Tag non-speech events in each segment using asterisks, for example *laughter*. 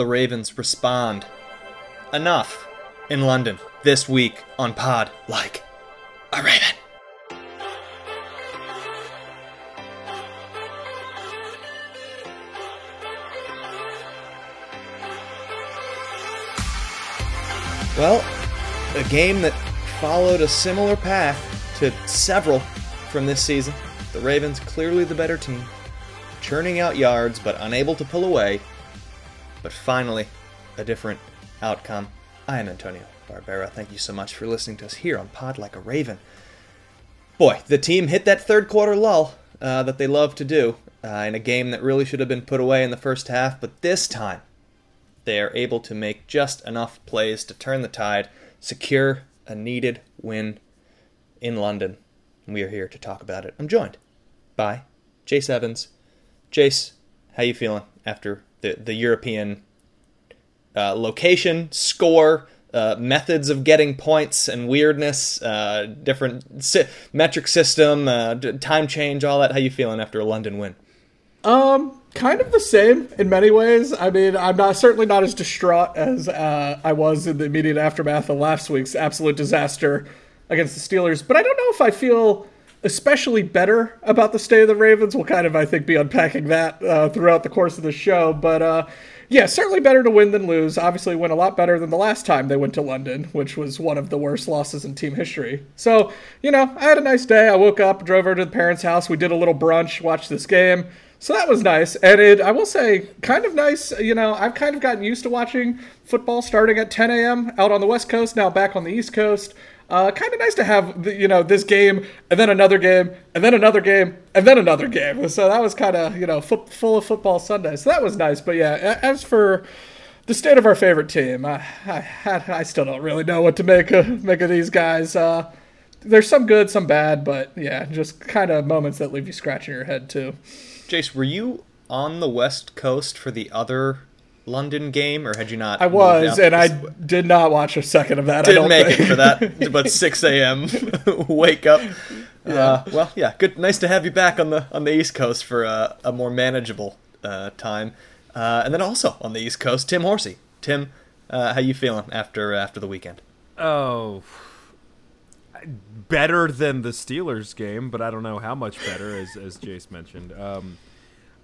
the Ravens respond. Enough in London this week on Pod Like a Raven. Well, a game that followed a similar path to several from this season. The Ravens clearly the better team, churning out yards but unable to pull away. But finally, a different outcome. I am Antonio Barbera. Thank you so much for listening to us here on Pod Like a Raven. Boy, the team hit that third quarter lull uh, that they love to do uh, in a game that really should have been put away in the first half, but this time they are able to make just enough plays to turn the tide, secure a needed win in London. And we are here to talk about it. I'm joined by Jace Evans. Jace, how you feeling after the, the European uh, location, score, uh, methods of getting points and weirdness, uh, different si- metric system, uh, time change, all that. How you feeling after a London win? Um, kind of the same in many ways. I mean, I'm not certainly not as distraught as uh, I was in the immediate aftermath of last week's absolute disaster against the Steelers, but I don't know if I feel especially better about the state of the Ravens. We'll kind of, I think, be unpacking that uh, throughout the course of the show, but uh, yeah, certainly better to win than lose. Obviously, went a lot better than the last time they went to London, which was one of the worst losses in team history. So, you know, I had a nice day. I woke up, drove over to the parents' house. We did a little brunch, watched this game. So that was nice. And it, I will say, kind of nice. You know, I've kind of gotten used to watching football starting at 10 a.m. out on the West Coast, now back on the East Coast. Uh, kind of nice to have the, you know this game and then another game and then another game and then another game. So that was kind of you know fo- full of football Sunday. So that was nice. But yeah, as for the state of our favorite team, I I, I still don't really know what to make of make of these guys. Uh, there's some good, some bad, but yeah, just kind of moments that leave you scratching your head too. Jace, were you on the West Coast for the other London game, or had you not? I was, and I did not watch a second of that. Didn't make think. it for that, *laughs* but 6 a.m. *laughs* wake up. Yeah. Uh, well, yeah, good. Nice to have you back on the on the East Coast for a, a more manageable uh, time, uh, and then also on the East Coast, Tim Horsey. Tim, uh, how you feeling after after the weekend? Oh, better than the Steelers game, but I don't know how much better, as as Jace mentioned. Um,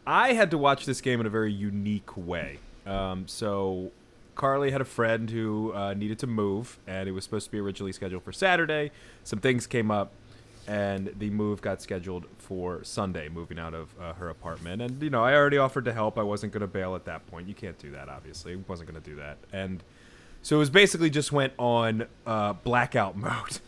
I had to watch this game in a very unique way. Um, so Carly had a friend who uh, needed to move, and it was supposed to be originally scheduled for Saturday. Some things came up, and the move got scheduled for Sunday, moving out of uh, her apartment. And you know, I already offered to help. I wasn't going to bail at that point. You can't do that, obviously. Wasn't going to do that. And so it was basically just went on uh, blackout *laughs* mode.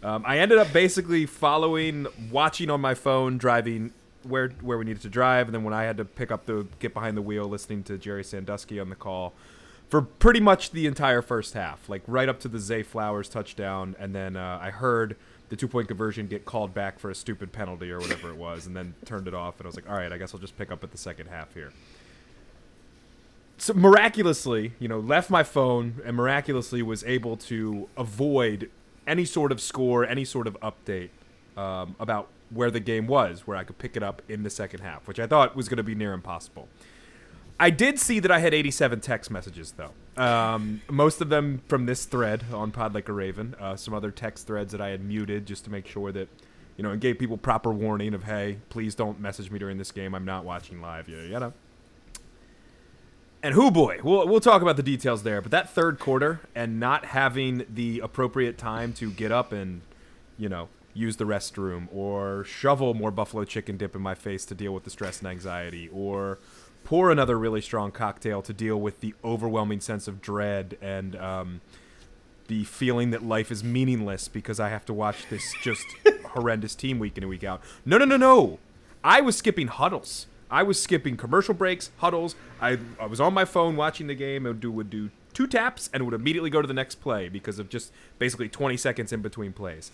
Um, I ended up basically following, watching on my phone, driving where where we needed to drive, and then when I had to pick up the get behind the wheel, listening to Gerry Sandusky on the call for pretty much the entire first half, like right up to the Zay Flowers touchdown, and then uh, I heard the two point conversion get called back for a stupid penalty or whatever it was, and then turned it off, and I was like, all right, I guess I'll just pick up at the second half here. So miraculously, you know, left my phone and miraculously was able to avoid any sort of score, any sort of update um, about where the game was, where I could pick it up in the second half, which I thought was going to be near impossible. I did see that I had 87 text messages, though. Um, most of them from this thread on Pod Like a Raven. Uh, some other text threads that I had muted just to make sure that, you know, and gave people proper warning of, hey, please don't message me during this game. I'm not watching live. You know. And who boy, we'll we'll talk about the details there. But that third quarter and not having the appropriate time to get up and, you know, use the restroom or shovel more buffalo chicken dip in my face to deal with the stress and anxiety or pour another really strong cocktail to deal with the overwhelming sense of dread and um, the feeling that life is meaningless because I have to watch this just *laughs* horrendous team week in and week out. No, no, no, no. I was skipping huddles. I was skipping commercial breaks, huddles. I, I was on my phone watching the game and do, would do two taps and would immediately go to the next play because of just basically 20 seconds in between plays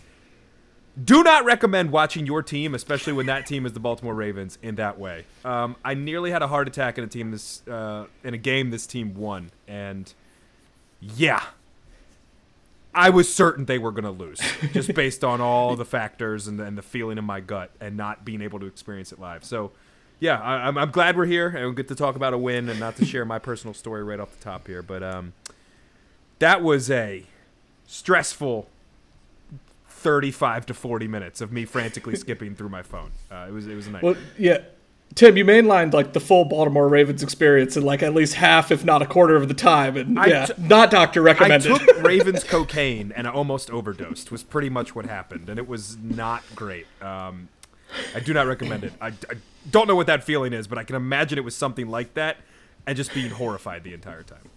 do not recommend watching your team, especially when that team is the Baltimore Ravens, in that way. Um, I nearly had a heart attack in a team this uh, in a game this team won, and yeah, I was certain they were going to lose, just *laughs* based on all the factors and the, and the feeling in my gut, and not being able to experience it live. So, yeah, I, I'm, I'm glad we're here and we get to talk about a win and not to share my personal story right off the top here. But um, that was a stressful 35 to 40 minutes of me frantically skipping through my phone. Uh, it was it was a nightmare. Well, yeah. Tim, you mainlined like the full Baltimore Ravens experience in like at least half, if not a quarter of the time, and I yeah, t- not doctor I recommended. took *laughs* Ravens cocaine and I almost overdosed. Was pretty much what happened, and it was not great. Um, I do not recommend it. I, I don't know what that feeling is, but I can imagine it was something like that, and just being horrified the entire time.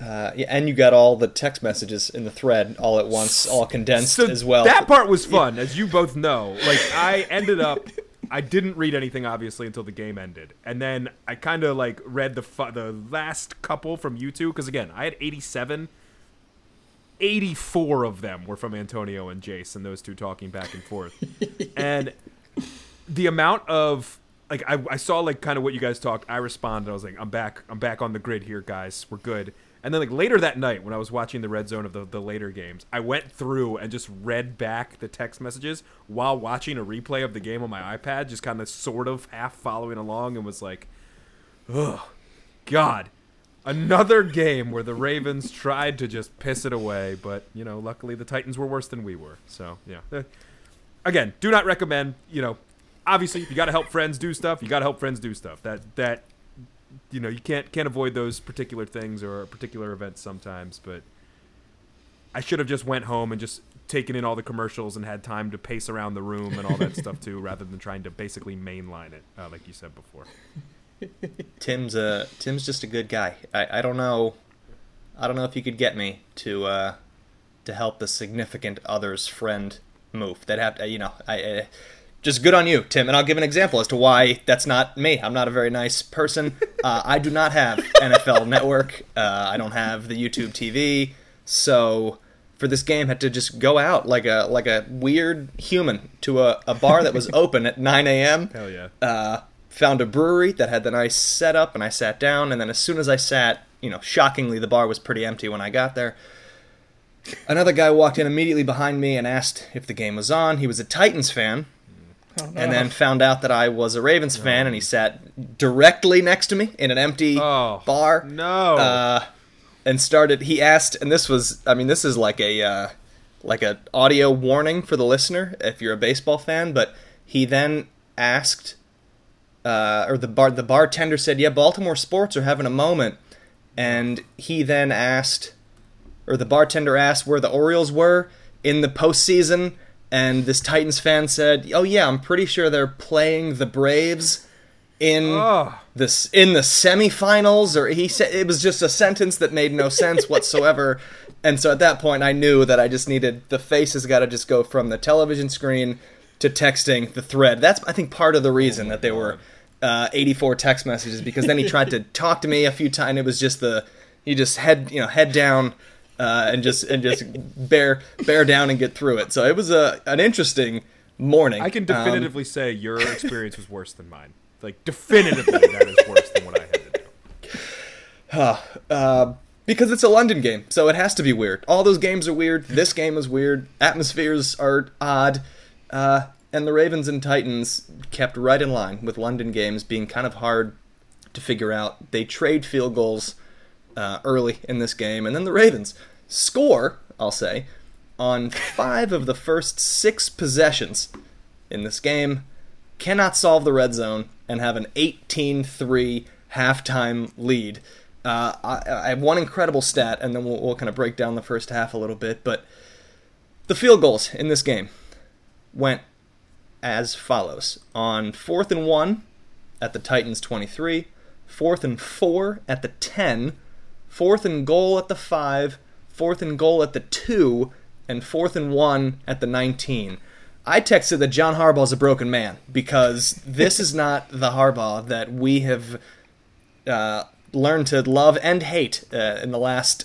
Uh, yeah, and you got all the text messages in the thread all at once, all condensed So as well. That part was fun, as you both know. Like I ended up, I didn't read anything obviously until the game ended, and then I kind of like read the fu- the last couple from you two because again I had eighty seven. 84 of them were from Antonio and Jace and those two talking back and forth. *laughs* and the amount of like I, I saw like kind of what you guys talked. I responded. I was like, I'm back. I'm back on the grid here, guys. We're good. And then like later that night when I was watching the red zone of the, the later games, I went through and just read back the text messages while watching a replay of the game on my iPad, just kind of sort of half following along, and was like, oh God. Another game where the Ravens *laughs* tried to just piss it away, but you know, luckily the Titans were worse than we were. So yeah. Eh, Again, do not recommend. You know, obviously, if you got to help friends do stuff, you got to help friends do stuff. That that you know you can't can't avoid those particular things or particular events sometimes. But I should have just went home and just taken in all the commercials and had time to pace around the room and all that stuff too, *laughs* rather than trying to basically mainline it, uh, like you said before. Tim's uh Tim's just a good guy. I, I don't know I don't know if you could get me to uh to help the significant other's friend move. That have to, you know, I uh, just good on you, Tim. And I'll give an example as to why that's not me. I'm not a very nice person. *laughs* Uh, I do not have NFL Network. Uh, I don't have the YouTube TV. So for this game, I had to just go out like a like a weird human to a, a bar that was *laughs* open at 9 a.m Hell yeah. uh, found a brewery that had the nice setup, and I sat down. And then as soon as I sat, you know, shockingly, the bar was pretty empty when I got there. Another guy walked in immediately behind me and asked if the game was on. He was a Titans fan, Oh, no. and then found out that I was a Ravens fan, and he sat directly next to me in an empty Oh bar no. uh, and started. He asked, and this was, I mean, this is like a uh, like a audio warning for the listener if you're a baseball fan. But he then asked, uh, or the bar the bartender said, "Yeah, Baltimore sports are having a moment," and he then asked, or the bartender asked where the Orioles were in the postseason. And this Titans fan said, "Oh yeah, I'm pretty sure they're playing the Braves in oh. this in the semifinals or he said it was just a sentence that made no sense *laughs* whatsoever. And so at that point i knew that i just needed the face has got to just go from the television screen to texting the thread. That's i think part of the reason that there were uh, 84 text messages because then he tried to *laughs* talk to me a few times it was just the he just head you know head down uh, and just and just bear bear down and get through it so it was a an interesting morning I can Um, definitively say your experience was worse than mine. Like definitively, that is worse than what I had to do. *sighs* Uh, because it's a London game, so it has to be weird. All those games are weird. This game is weird. Atmospheres are odd. Uh, and the Ravens and Titans kept right in line with London games being kind of hard to figure out. They trade field goals uh, early in this game, and then the Ravens score, I'll say, on five of the first six possessions in this game, cannot solve the red zone, and have an 18 3 halftime lead. Uh, I, I have one incredible stat, and then we'll, we'll kind of break down the first half a little bit. But the field goals in this game went as follows on fourth and one at the Titans 23, fourth and four at the 10, fourth and goal at the 5, fourth and goal at the 2, and fourth and 1 at the 19. I texted that John Harbaugh's a broken man because this is not the Harbaugh that we have uh, learned to love and hate uh, in the last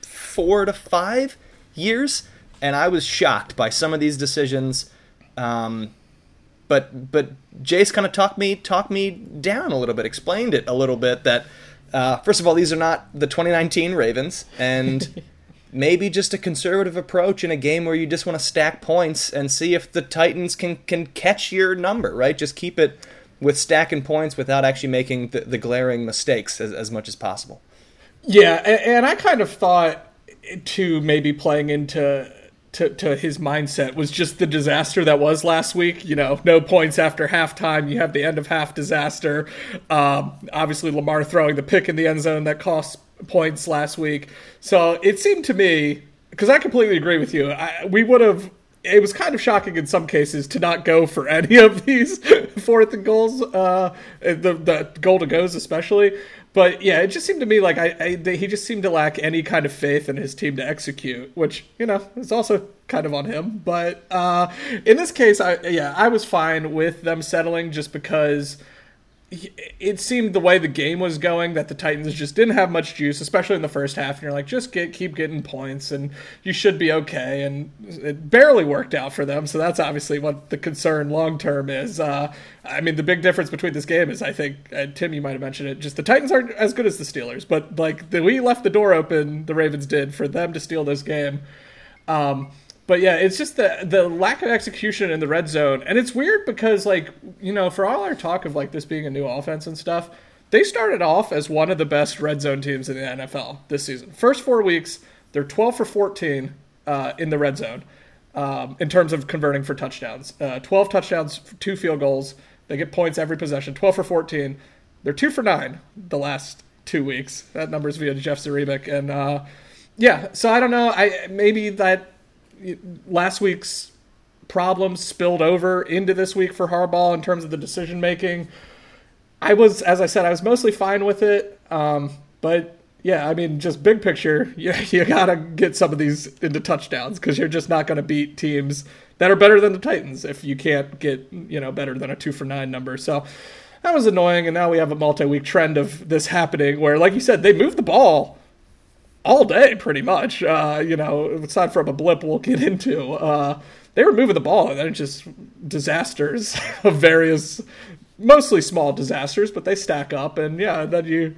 four to five years. And I was shocked by some of these decisions. Um, but but Jace kind of talked me talked me down a little bit, explained it a little bit that uh, first of all these are not the 2019 Ravens, and *laughs* maybe just a conservative approach in a game where you just want to stack points and see if the Titans can can catch your number, right? Just keep it with stacking points without actually making the, the glaring mistakes as, as much as possible. Yeah, and, and I kind of thought to maybe playing into to, to his mindset was just the disaster that was last week. You know, no points after halftime. You have the end of half disaster. Um, obviously, Lamar throwing the pick in the end zone that cost points last week. So it seemed to me, because I completely agree with you, I, we would have. It was kind of shocking in some cases to not go for any of these *laughs* fourth and goals, uh, the the goal to goes especially. But yeah, it just seemed to me like I, I, he just seemed to lack any kind of faith in his team to execute, which you know is also kind of on him. But uh, in this case, I yeah, I was fine with them settling just because it seemed the way the game was going that the Titans just didn't have much juice, especially in the first half. And you're like, just get keep getting points, and you should be okay. And it barely worked out for them. So that's obviously what the concern long term is. Uh, I mean, the big difference between this game is, I think, uh, Tim, you might have mentioned it. Just the Titans aren't as good as the Steelers, but like the, we left the door open, the Ravens did for them to steal this game. Um, but yeah, it's just the the lack of execution in the red zone, and it's weird because like you know, for all our talk of like this being a new offense and stuff, they started off as one of the best red zone teams in the NFL this season. First four weeks, they're 12 for 14 uh, in the red zone um, in terms of converting for touchdowns. Uh, 12 touchdowns, two field goals. They get points every possession. 12 for 14. They're two for nine the last two weeks. That number's via Jeff Zrebiec, and uh, yeah. So I don't know. I maybe that last week's problems spilled over into this week for Harbaugh in terms of the decision making. I was, as I said, I was mostly fine with it. Um, but yeah, I mean, just big picture, *laughs* you, you got to get some of these into touchdowns because you're just not going to beat teams that are better than the Titans if you can't get, you know, better than a two for nine number. So that was annoying. And now we have a multi week trend of this happening where, like you said, they move the ball all day, pretty much. Uh, you know, aside from a blip we'll get into, uh, they were moving the ball, and then just disasters *laughs* of various, mostly small disasters, but they stack up, and yeah, then you.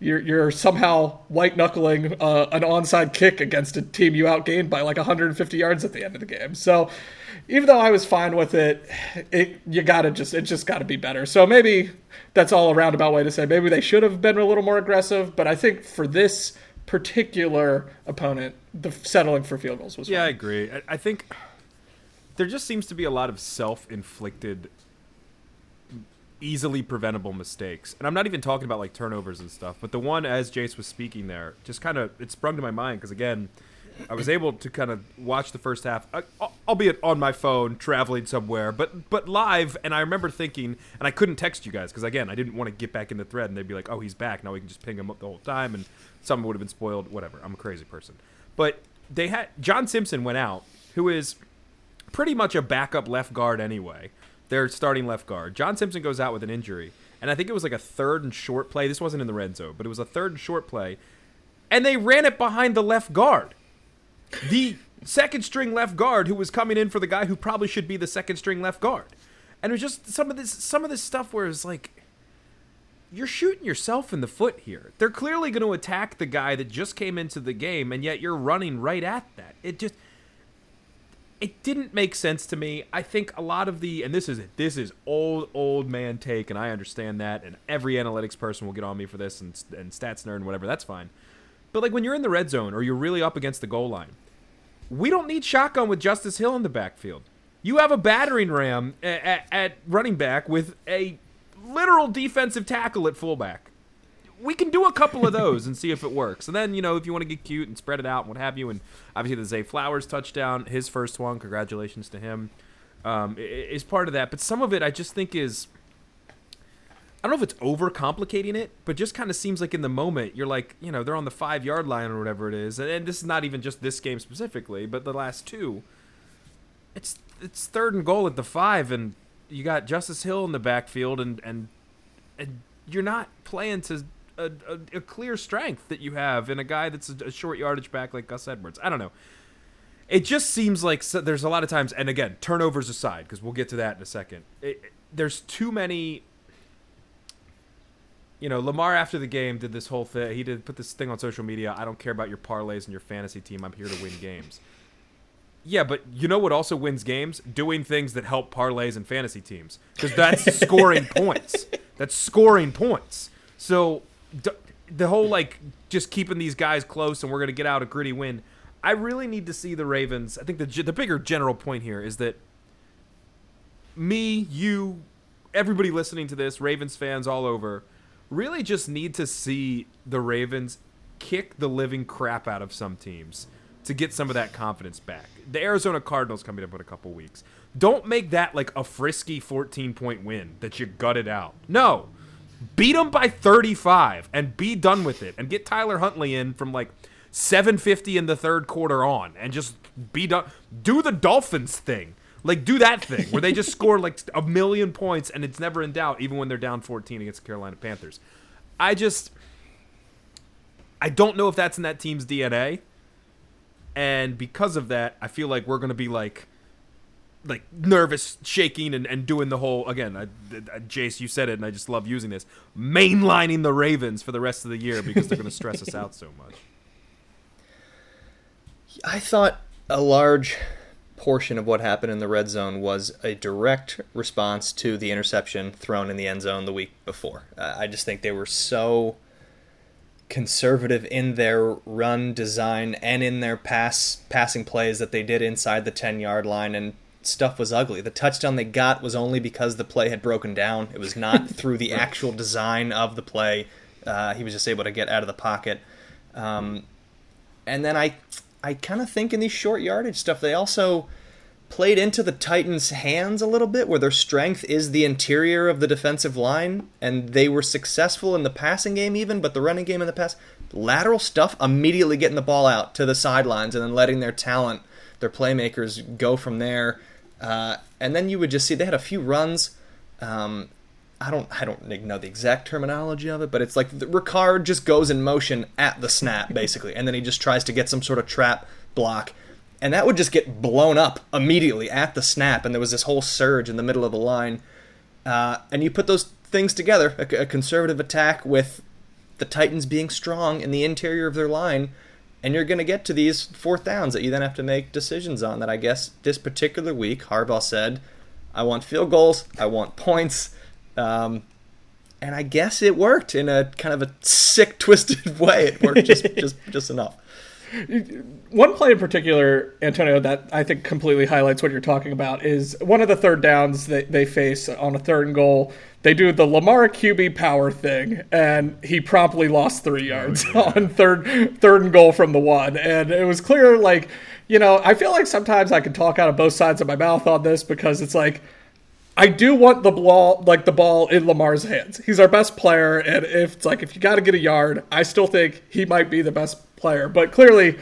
You're, you're somehow white knuckling uh, an onside kick against a team you outgained by like 150 yards at the end of the game. So, even though I was fine with it, it you gotta just it just gotta be better. So maybe that's all a roundabout way to say maybe they should have been a little more aggressive. But I think for this particular opponent, the settling for field goals was. Yeah, fine. I agree. I, I think there just seems to be a lot of self-inflicted, easily preventable mistakes, and I'm not even talking about like turnovers and stuff. But the one as Jace was speaking there, just kind of it sprung to my mind because again. I was able to kind of watch the first half, uh, albeit on my phone, traveling somewhere, but but live. And I remember thinking, and I couldn't text you guys because again, I didn't want to get back in the thread, and they'd be like, "Oh, he's back now. We can just ping him up the whole time." And some would have been spoiled. Whatever. I'm a crazy person. But they had John Simpson went out, who is pretty much a backup left guard anyway. Their starting left guard. John Simpson goes out with an injury, and I think it was like a third and short play. This wasn't in the red zone, but it was a third and short play, and they ran it behind the left guard. The second string left guard who was coming in for the guy who probably should be the second string left guard. And it was just some of this some of this stuff where it's like you're shooting yourself in the foot here. They're clearly going to attack the guy that just came into the game, and yet you're running right at that. It just it didn't make sense to me. I think a lot of the and this is this is old old man take, and I understand that, and every analytics person will get on me for this, and and stats nerd and whatever. That's fine. But like when you're in the red zone or you're really up against the goal line, we don't need shotgun with Justice Hill in the backfield. You have a battering ram at, at running back with a literal defensive tackle at fullback. We can do a couple of those and see if it works. And then, you know, if you want to get cute and spread it out and what have you, and obviously the Zay Flowers touchdown, his first one, congratulations to him, um, is part of that. But some of it I just think is. I don't know if it's overcomplicating it, but just kind of seems like in the moment you're like, you know, they're on the five yard line or whatever it is, and, and this is not even just this game specifically, but the last two. It's it's third and goal at the five, and you got Justice Hill in the backfield, and and and you're not playing to a, a, a clear strength that you have in a guy that's a, a, short yardage back like Gus Edwards. I don't know. It just seems like so, there's a lot of times, and again, turnovers aside, because we'll get to that in a second. It, there's too many. You know, Lamar after the game did this whole thing. He did put this thing on social media. I don't care about your parlays and your fantasy team. I'm here to win games. Yeah, but you know what also wins games? Doing things that help parlays and fantasy teams. Because that's *laughs* scoring points. That's scoring points. So d- the whole like just keeping these guys close and we're gonna get out a gritty win. I really need to see the Ravens. I think the the bigger general point here is that me, you, everybody listening to this, Ravens fans all over, really just need to see the Ravens kick the living crap out of some teams to get some of that confidence back. The Arizona Cardinals coming up in a couple weeks. Don't make that like a frisky 14 point win that you gutted out. No. Beat them by 35 and be done with it and get Tyler Huntley in from like 750 in the third quarter on and just be done. Do the Dolphins thing. Like do that thing where they just *laughs* score like a million points and it's never in doubt even when they're down 14 against the Carolina Panthers. I just I don't know if that's in that team's DNA. And because of that, I feel like we're going to be like like nervous, shaking, and, and doing the whole again. I, I, Jace, you said it, and I just love using this mainlining the Ravens for the rest of the year because they're going to stress us out so much. I thought a large portion of what happened in the red zone was a direct response to the interception thrown in the end zone the week before. Uh, I just think they were so conservative in their run design and in their pass passing plays that they did inside the 10 yard line and stuff was ugly. The touchdown they got was only because the play had broken down. It was not *laughs* through the actual design of the play. Uh, he was just able to get out of the pocket. Um, and then I, I kind of think in these short yardage stuff, they also played into the Titans' hands a little bit, where their strength is the interior of the defensive line, and they were successful in the passing game even, but the running game in the pass, lateral stuff, immediately getting the ball out to the sidelines and then letting their talent, their playmakers, go from there. Uh, and then you would just see they had a few runs. Um, I don't I don't know the exact terminology of it, but it's like the, Ricard just goes in motion at the snap *laughs* basically, and then he just tries to get some sort of trap block, and that would just get blown up immediately at the snap, and there was this whole surge in the middle of the line, uh, and you put those things together, a, a conservative attack with the Titans being strong in the interior of their line, and you're going to get to these fourth downs that you then have to make decisions on. That I guess this particular week, Harbaugh said, "I want field goals, I want points." Um, and I guess it worked in a kind of a sick, *laughs* twisted way. It worked just *laughs* just just enough. One play in particular, Antonio, that I think completely highlights what you're talking about is one of the third downs that they face on a third and goal. They do the Lamar QB power thing, and he promptly lost three yards oh, yeah. *laughs* on third third and goal from the one. And it was clear, like, you know, I feel like sometimes I can talk out of both sides of my mouth on this because it's like I do want the ball, like the ball in Lamar's hands. He's our best player, and if it's like if you got to get a yard, I still think he might be the best player. But clearly,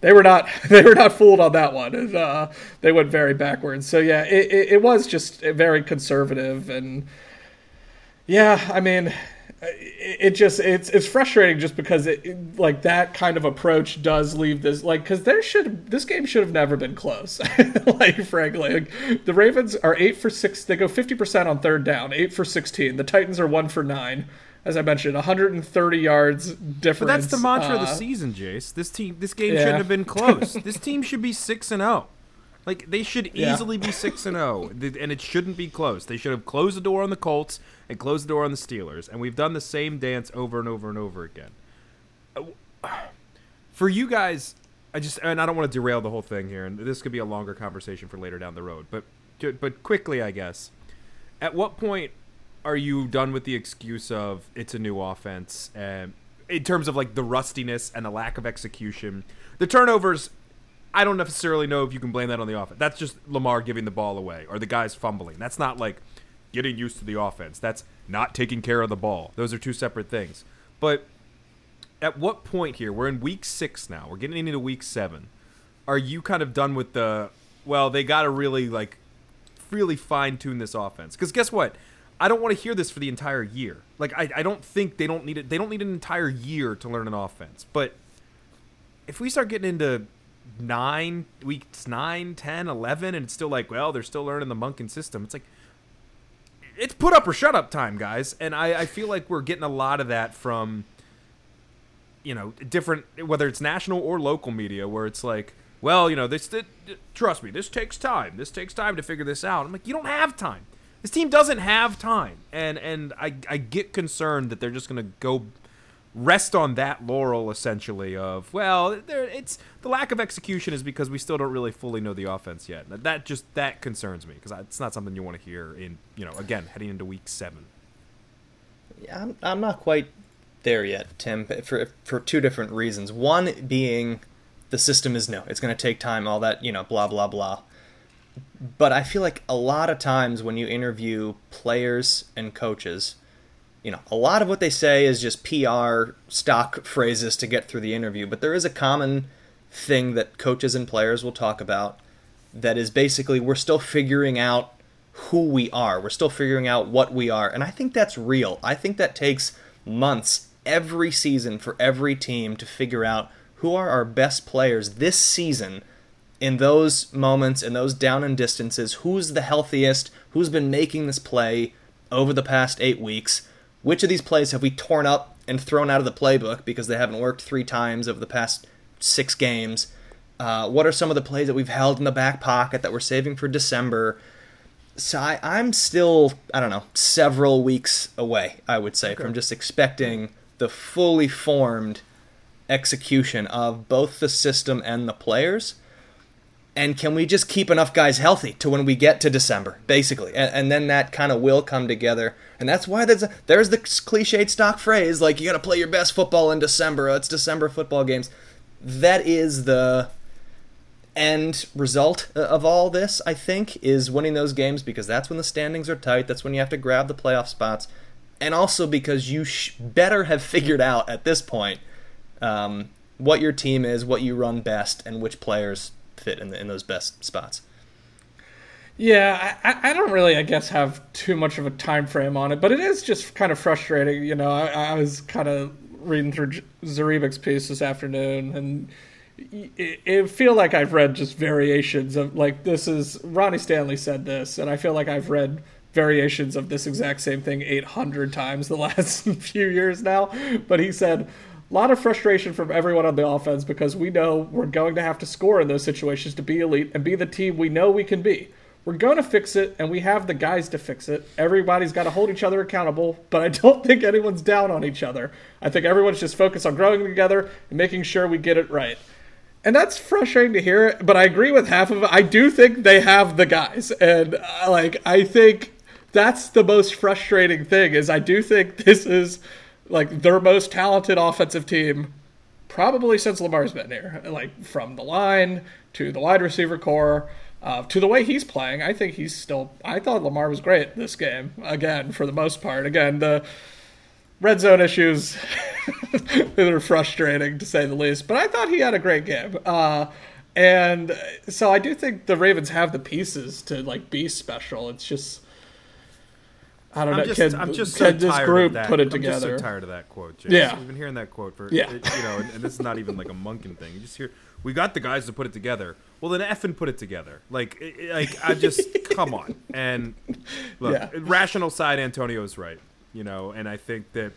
they were not *laughs* they were not fooled on that one. And, uh, they went very backwards. So yeah, it, it, it was just very conservative, and yeah, I mean, it just it's it's frustrating just because it like that kind of approach does leave this like because there should this game should have never been close *laughs* like frankly like, the ravens are eight for six they go 50% on third down eight for 16 the titans are one for nine as i mentioned 130 yards difference but that's the mantra uh, of the uh, season jace this team this game yeah. shouldn't have been close *laughs* this team should be six and zero oh. like they should easily yeah. be six and zero, oh, and it shouldn't be close. They should have closed the door on the Colts and close the door on the Steelers. And we've done the same dance over and over and over again. *sighs* For you guys, I just and I don't want to derail the whole thing here, and this could be a longer conversation for later down the road. But but quickly, I guess, at what point are you done with the excuse of it's a new offense and in terms of like the rustiness and the lack of execution, the turnovers? I don't necessarily know if you can blame that on the offense. That's just Lamar giving the ball away or the guys fumbling. That's not like getting used to the offense. That's not taking care of the ball. Those are two separate things. But at what point here, we're in week six now, we're getting into week seven. Are you kind of done with the, well, they got to really, like, really fine tune this offense? Because guess what? I don't want to hear this for the entire year. Like, I, I don't think they don't need it. They don't need an entire year to learn an offense. But if we start getting into nine weeks, nine, ten, eleven, and it's still like, well, they're still learning the Monken system, it's like, it's put up or shut up time, guys. And I, I feel like we're getting a lot of that from, you know, different, whether it's national or local media, where it's like, well, you know, this, this trust me, this takes time. This takes time to figure this out. I'm like, you don't have time. This team doesn't have time, and and I I get concerned that they're just gonna go rest on that laurel essentially of well there it's the lack of execution is because we still don't really fully know the offense yet. That just that concerns me because it's not something you want to hear in you know again heading into week seven. Yeah i'm, I'm not quite there yet tim for for two different reasons. One being the system is new. It's going to take time all that you know blah blah blah. But i feel like a lot of times when you interview players and coaches you know, a lot of what they say is just PR stock *laughs* phrases to get through the interview, but there is a common thing that coaches and players will talk about that is basically we're still figuring out who we are. We're still figuring out what we are. And I think that's real. I think that takes months every season for every team to figure out who are our best players this season in those moments, in those down and distances, who's the healthiest, who's been making this play over the past eight weeks which of these plays have we torn up and thrown out of the playbook because they haven't worked three times over the past six games? Uh, what are some of the plays that we've held in the back pocket that we're saving for December? So I, am still, I don't know, several weeks away, I would say, okay. from just expecting the fully formed execution of both the system and the players and can we just keep enough guys healthy to when we get to December, basically, and, and then that kind of will come together, and that's why there's a, there's the cliched stock phrase like you got to play your best football in December. It's December football games. That is the end result of all this. I think is winning those games because that's when the standings are tight. That's when you have to grab the playoff spots, and also because you sh- better have figured out at this point um, what your team is, what you run best, and which players fit in, the, in those best spots. Yeah, I, I don't really, I guess, have too much of a time frame on it, but it is just kind of frustrating. You know, I, I was kind of reading through Zrebiec's piece this afternoon, and it, it feel like I've read just variations of like this is Ronnie Stanley said this, and I feel like I've read variations of this exact same thing 800 times the last *laughs* few years now. But he said a lot of frustration from everyone on the offense because we know we're going to have to score in those situations to be elite and be the team we know we can be. We're going to fix it, and we have the guys to fix it. Everybody's got to hold each other accountable, but I don't *laughs* think anyone's down on each other. I think everyone's just focused on growing together and making sure we get it right. And that's frustrating to hear, but I agree with half of it. I do think they have the guys, and uh, like I think that's the most frustrating thing. Is I do think this is like their most talented offensive team probably since Lamar's been here. Like from the line to the wide receiver corps. Uh, to the way he's playing, I think he's still. I thought Lamar was great this game again for the most part. Again, the red zone issues *laughs* they're frustrating to say the least, but I thought he had a great game. Uh, and so I do think the Ravens have the pieces to like be special. It's just I don't I'm know. Just, can, I'm just so this group put it together? I'm just so tired of that quote. James. Yeah, we've been hearing that quote for yeah. It, you know, and, and, this is not even like a Monken thing. You just hear we got the guys to put it together. Well, then effing put it together. Like, like I just *laughs* come on and look. Yeah. Rational side, Antonio's right. You know, and I think that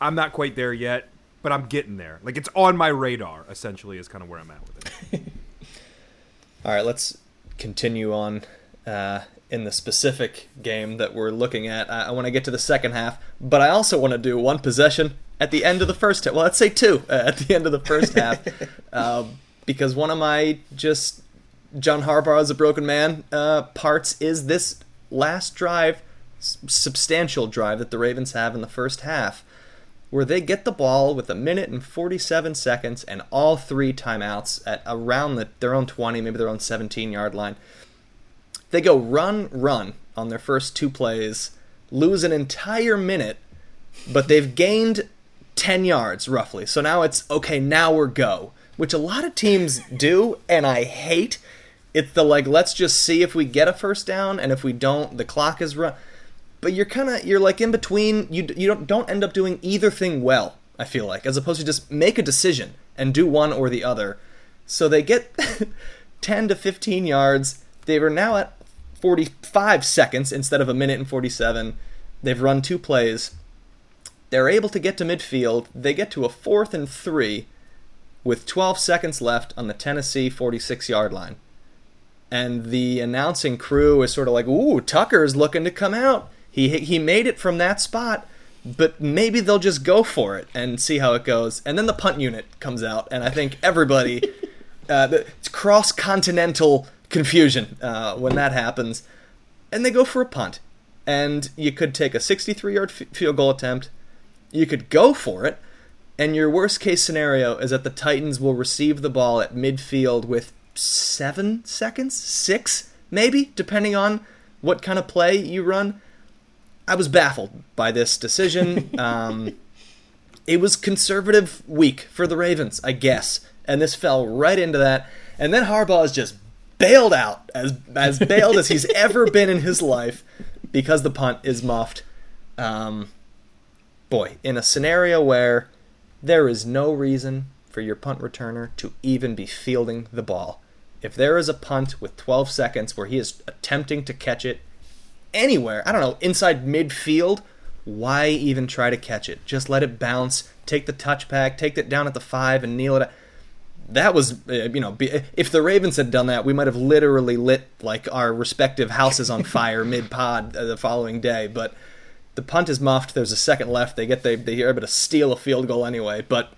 I'm not quite there yet, but I'm getting there. Like it's on my radar. Essentially, is kind of where I'm at with it. *laughs* All right, let's continue on uh, in the specific game that we're looking at. I, I want to get to the second half, but I also want to do one possession at the end of the first half. Well, let's say two uh, at the end of the first half, *laughs* uh, because one of my just John Harbaugh is a broken man uh, parts is this last drive, s- substantial drive that the Ravens have in the first half, where they get the ball with a minute and 47 seconds and all three timeouts at around the, their own 20, maybe their own 17 yard line they go run, run on their first two plays, lose an entire minute, but they've gained 10 yards roughly. So now it's okay, now we're go, which a lot of teams do, and I hate. It's the like, let's just see if we get a first down, and if we don't, the clock is run. But you're kind of you're like in between. You you don't don't end up doing either thing well. I feel like as opposed to just make a decision and do one or the other. So they get *laughs* 10 to 15 yards. They were now at 45 seconds instead of a minute and 47. They've run two plays. They're able to get to midfield. They get to a fourth and three. with 12 seconds left on the Tennessee 46 yard line. And the announcing crew is sort of like, ooh, Tucker's looking to come out. He, he made it from that spot, but maybe they'll just go for it and see how it goes. And then the punt unit comes out, and I think everybody, *laughs* uh, it's cross continental confusion uh, when that happens. And they go for a punt. And you could take a 63 yard field goal attempt, you could go for it and your worst case scenario is that the Titans will receive the ball at midfield with seven seconds, six maybe, depending on what kind of play you run. I was baffled by this decision. *laughs* um, it was conservative week for the Ravens, I guess, and this fell right into that. And then Harbaugh is just bailed out, as as bailed as he's ever been in his life, because the punt is muffed. Um, boy, in a scenario where there is no reason for your punt returner to even be fielding the ball. If there is a punt with 12 seconds where he is attempting to catch it anywhere, I don't know, inside midfield, why even try to catch it? Just let it bounce, take the touchback, take it down at the five, and kneel it. That was, uh, you know, if the Ravens had done that, we might have literally lit like our respective houses on *laughs* fire mid pod uh, the following day. But the punt is muffed. There's a second left. They get they they are able to steal a field goal anyway. But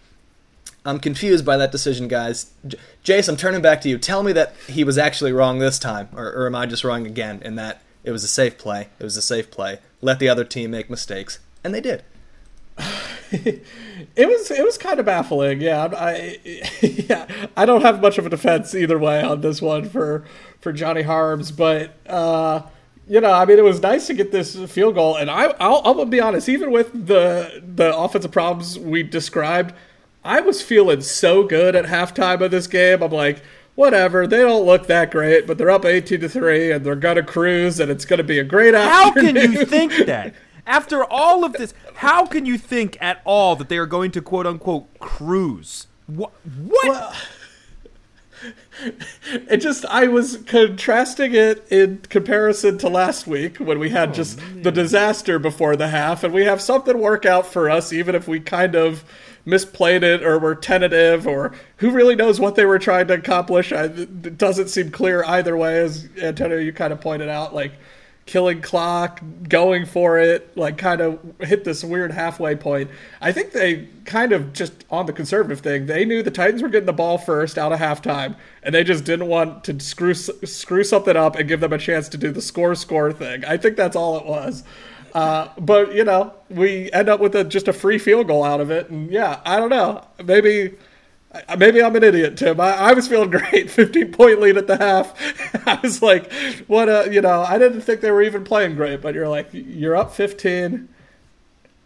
I'm confused by that decision, guys. J- Jace, I'm turning back to you. Tell me that he was actually wrong this time, or, or am I just wrong again? In that it was a safe play. It was a safe play. Let the other team make mistakes, and they did. *sighs* *sighs* *laughs* it was it was kind of baffling. Yeah, I *laughs* yeah, I don't have much of a defense either way on this one for for Johnny Harms, but uh, you know, I mean, it was nice to get this field goal, and I, I'll, I'll be honest. Even with the the offensive problems we described, I was feeling so good at halftime of this game. I'm like, whatever. They don't look that great, but they're up 18 to three, and they're gonna cruise, and it's gonna be a great how afternoon. How can you think that? *laughs* After all of this, how can you think at all that they are going to quote unquote cruise? What? What? Well, *laughs* it just I was contrasting it in comparison to last week when we had oh, just man. the disaster before the half, and we have something work out for us, even if we kind of misplayed it or were tentative or who really knows what they were trying to accomplish. I, it doesn't seem clear either way, as Antonio you kind of pointed out. Like killing clock, going for it, like kind of hit this weird halfway point. I think they kind of just on the conservative thing, they knew the Titans were getting the ball first out of halftime, and they just didn't want to screw screw something up and give them a chance to do the score score thing. I think that's all it was. Uh, but you know, we end up with a, just a free field goal out of it, and yeah, I don't know, maybe Maybe I'm an idiot, Tim. I, I, was feeling *laughs* great. 15 point lead at the half. *laughs* I was like, what a, you know, I didn't think they were even playing great, but you're like, you're up 15.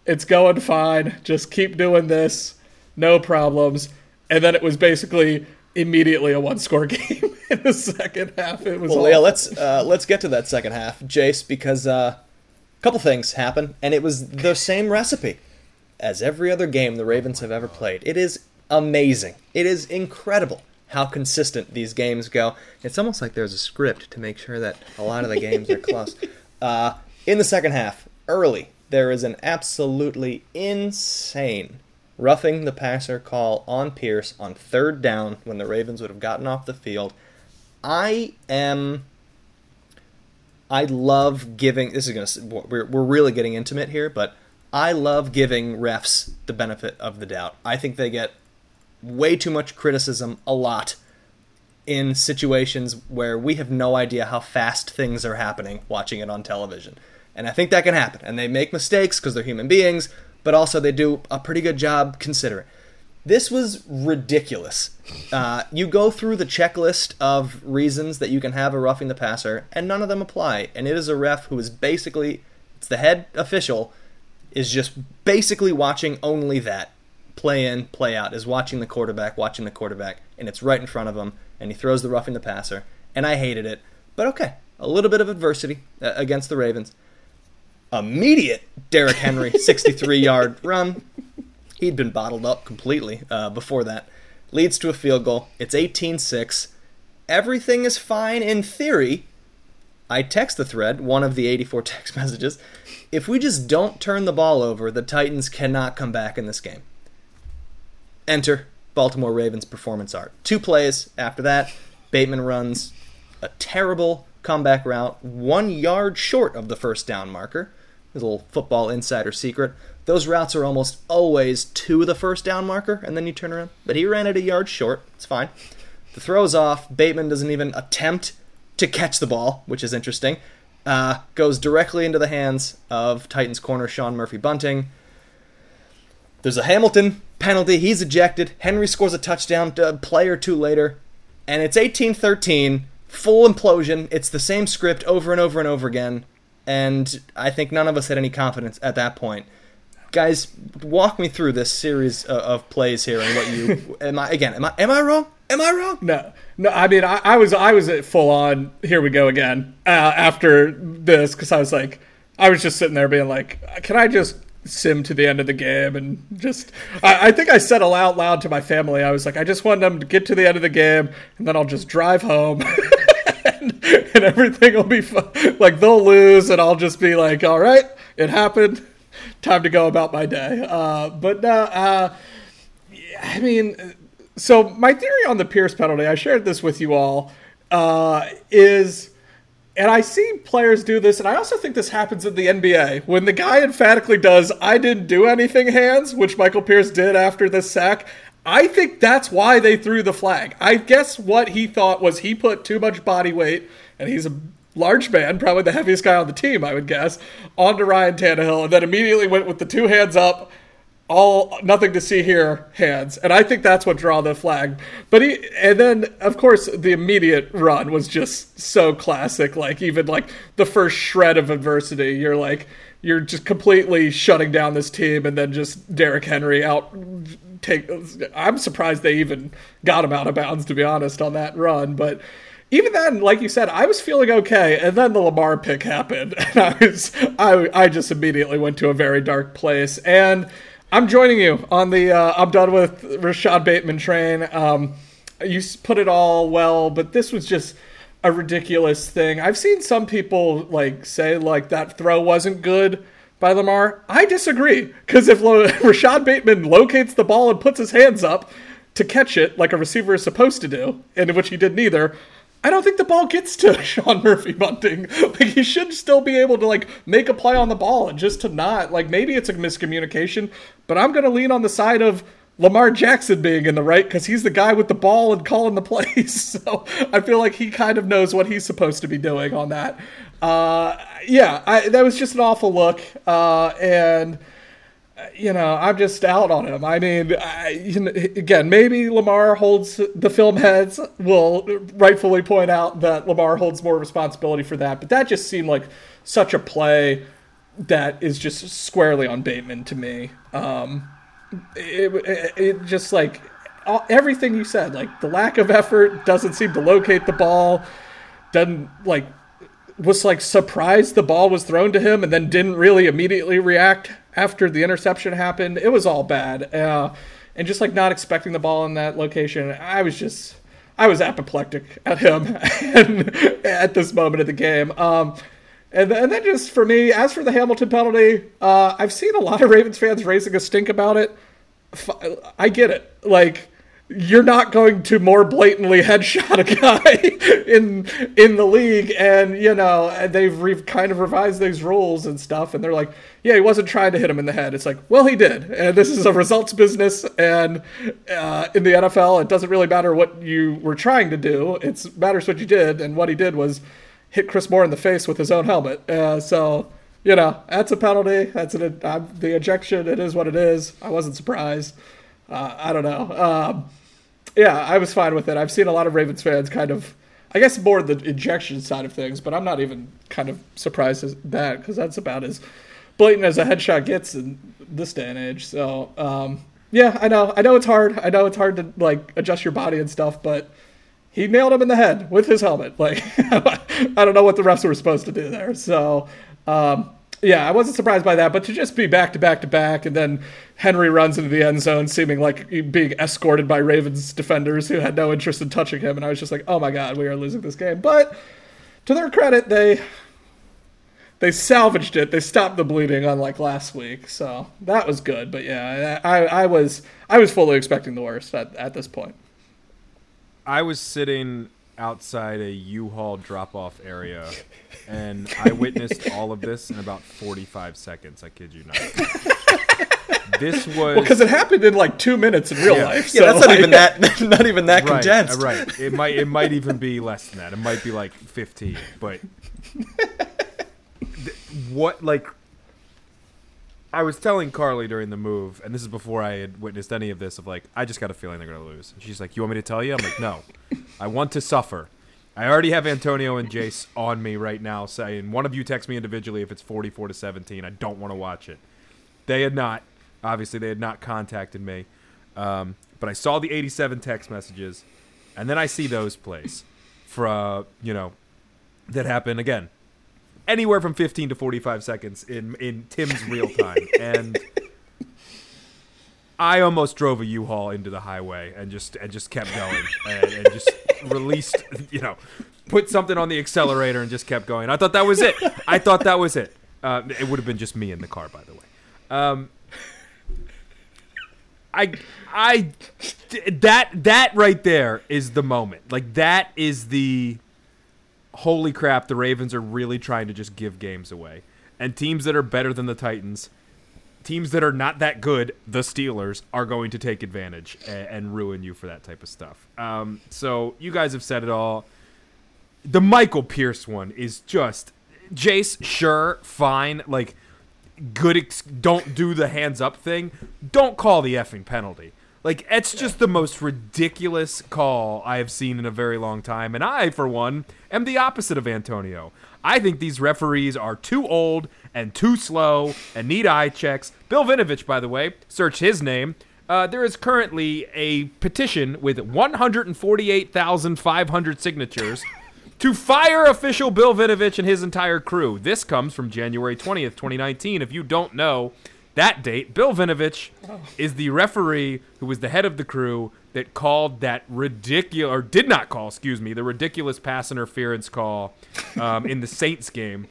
It's going fine. Just keep doing this. No problems. And then it was basically immediately a one score *laughs* game in the second half. It was Well, yeah, let's uh, let's get to that second half, Jace, because uh, a couple things happened and it was the same recipe as every other game the Ravens have ever played. It is amazing. It is incredible how consistent these games go. It's almost like there's a script to make sure that a lot of the games are close. *laughs* Uh, in the second half, early, there is an absolutely insane roughing the passer call on Pierce on third down when the Ravens would have gotten off the field. I am. I love giving. This is gonna. We're we're really getting intimate here, but I love giving refs the benefit of the doubt. I think they get way too much criticism a lot in situations where we have no idea how fast things are happening watching it on television. And I think that can happen. And they make mistakes because they're human beings, but also they do a pretty good job considering. This was ridiculous. Uh, you go through the checklist of reasons that you can have a roughing the passer, and none of them apply. And it is a ref who is basically, it's the head official, is just basically watching only that play in, play out, is watching the quarterback, watching the quarterback, and it's right in front of him, and he throws the roughing the passer, and I hated it. But okay, a little bit of adversity uh, against the Ravens. Immediate Derrick Henry *laughs* 63 yard run. He'd been bottled up completely uh, before that. Leads to a field goal. It's 18 6. Everything is fine in theory. I text the thread, one of the 84 *laughs* text messages. If we just don't turn the ball over, the Titans cannot come back in this game. Enter Baltimore Ravens performance art. Two plays after that, Bateman runs a terrible comeback route, one yard short of the first down marker. His little football insider secret. Those routes are almost always to the first down marker, and then you turn around. But he ran it a yard short. It's fine. The throw's off. Bateman doesn't even attempt to catch the ball, which is interesting. Uh, goes directly into the hands of Titans corner Sean Murphy Bunting. There's a Hamilton penalty. He's ejected. Henry scores a touchdown a play or two later. And it's 18 13, full implosion. It's the same script over and over and over again. And I think none of us had any confidence at that point. Guys, walk me through this series of, of plays here and what you *laughs* am I again? Am I am I wrong? Am I wrong? No, no. I mean, I, I was I was at full on. Here we go again. Uh, after this, because I was like, I was just sitting there being like, can I just sim to the end of the game and just I, I, think I said aloud loud to my family, I was like, I just want them to get to the end of the game and then I'll just drive home *laughs* and, and, everything will be fun. like they'll lose and I'll just be like, all right, it happened. Time to go about my day. Uh, but no, uh, I mean, so my theory on the Pierce penalty, I shared this with you all, uh, is and I see players do this, and I also think this happens in the NBA. When the guy emphatically does, I didn't do anything hands, which Michael Pierce did after this sack, I think that's why they threw the flag. I guess what he thought was he put too much body weight, and he's a large man, probably the heaviest guy on the team, I would guess, onto Ryan Tannehill, and then immediately went with the two hands up all nothing to see here hands. And i think that's what draw the flag. But he and then of course the immediate run was just so classic. Like even like the first shred of adversity you're like you're just completely shutting down this team and then just Derrick Henry out take I'm surprised they even got him out of bounds to be honest on that run. But even then, like you said, I was feeling okay, and then the Lamar pick happened, *laughs* and I was I I just immediately went to a very dark place. And I'm joining you on the uh, I'm done with Rashod Bateman train. Um, you put it all well, but this was just a ridiculous thing. I've seen some people like say like that throw wasn't good by Lamar. I disagree because if *laughs* Rashod Bateman locates the ball and puts his hands up to catch it like a receiver is supposed to do, in which he did neither, I don't think the ball gets to *laughs* Sean Murphy Bunting. Like he should still be able to like make a play on the ball and just to not like maybe it's a miscommunication, but I'm gonna lean on the side of Lamar Jackson being in the right because he's the guy with the ball and calling the *laughs* plays. So I feel like he kind of knows what he's supposed to be doing on that. Uh, yeah, I, that was just an awful look, uh, and you know, I'm just out on him. I mean, I, you know, again, maybe Lamar holds the film heads will rightfully point out that Lamar holds more responsibility for that, but that just seemed like such a play that is just squarely on Bateman to me. Um, it, it, it just like everything you said, like the lack of effort doesn't seem to locate the ball, doesn't like was like surprised the ball was thrown to him and then didn't really immediately react after the interception happened. It was all bad. Uh, and just like not expecting the ball in that location, I was just I was apoplectic at him *laughs* at this moment of the game. Um, and, and then just for me, as for the Hamilton penalty, uh, I've seen a lot of Ravens fans raising a stink about it. I get it. Like you're not going to more blatantly headshot a guy *laughs* in in the league and you know they've re- kind of revised these rules and stuff and they're like yeah he wasn't trying to hit him in the head. It's like well he did. And this is a results business and uh, in the nfl it doesn't really matter what you were trying to do. It matters what you did and what he did was hit chris moore in the face with his own helmet. Uh, so you know that's a penalty. That's an uh, the ejection. It is what it is. I wasn't surprised. Uh, I don't know. Um, yeah, I was fine with it. I've seen a lot of Ravens fans kind of, I guess, more the injection side of things, but I'm not even kind of surprised at that because that's about as blatant as a headshot gets in this day and age. So, um, yeah, I know. I know it's hard. I know it's hard to like adjust your body and stuff, but he nailed him in the head with his helmet. Like, *laughs* I don't know what the refs were supposed to do there. So, um, yeah, I wasn't surprised by that, but to just be back to back to back, and then Henry runs into the end zone, seeming like being escorted by Ravens defenders who had no interest in touching him, and I was just like, oh my god, we are losing this game. But to their credit, they they salvaged it. They stopped the bleeding, unlike last week. So that was good. But yeah, I, I was I was fully expecting the worst at, at this point. I was sitting outside a U-Haul drop-off area, and I witnessed all of this in about 45 seconds. I kid you not. this *laughs* was because it happened in like two minutes in real Yeah. life. Yeah, that's not like- even that. *laughs* Not even that right, condensed. right. It might it might even be less than that. It might be like 15. But *laughs* th- what like I was telling Carly during the move, and this is before I had witnessed any of this. Of like, I just got a feeling they're gonna lose. And she's like, "You want me to tell you?" I'm like, "No, I want to suffer." I already have Antonio and Jace on me right now, saying one of you text me individually if it's 44 to 17. I don't want to watch it. They had not. Obviously, they had not contacted me. Um, but I saw the 87 text messages, and then I see those plays uh, you know that happen again anywhere from 15 to 45 seconds in in Tim's real time, *laughs* and I almost drove a U-Haul into the highway and just and just kept going and, and just released, you know, put something on the accelerator and just kept going. I thought that was it. I thought that was it. Uh, it would have been just me in the car, by the way. Um, I I that that right there is the moment. Like that is the holy crap, the Ravens are really trying to just give games away. And teams that are better than the Titans, teams that are not that good, the Steelers, are going to take advantage and, and ruin you for that type of stuff. Um, so you guys have said it all. The Michael Pierce one is just Jace, sure, fine, like good. Ex- don't do the hands up thing. Don't call the effing penalty. Like it's just the most ridiculous call I have seen in a very long time, and I, for one, am the opposite of Antonio. I think these referees are too old and too slow and need eye checks. Bill Vinovich, by the way, search his name. Uh, there is currently a petition with 148,500 signatures *laughs* to fire official Bill Vinovich and his entire crew. This comes from January 20th, 2019. If you don't know that date, Bill Vinovich is the referee who was the head of the crew that called that ridiculous, or did not call, excuse me, the ridiculous pass interference call um, in the Saints game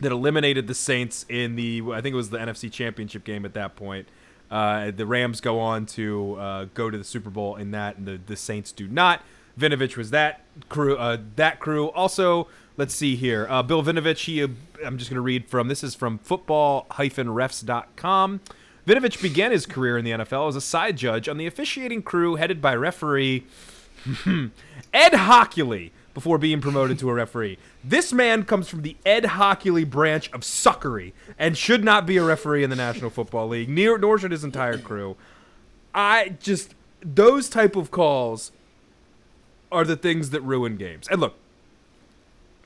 that eliminated the Saints in the, I think it was the NFC Championship game at that point. Uh, the Rams go on to uh, go to the Super Bowl in that, and the, the Saints do not. Vinovich was that crew. Uh, that crew. Also, let's see here. Uh, Bill Vinovich. He. Uh, I'm just going to read from. This is from football-refs.com. Vinovich began his career in the NFL as a side judge on the officiating crew headed by referee *laughs* Ed Hochuli before being promoted to a referee. This man comes from the Ed Hochuli branch of suckery and should not be a referee in the National Football League, nor, nor should his entire crew. I just those type of calls are the things that ruin games. And look,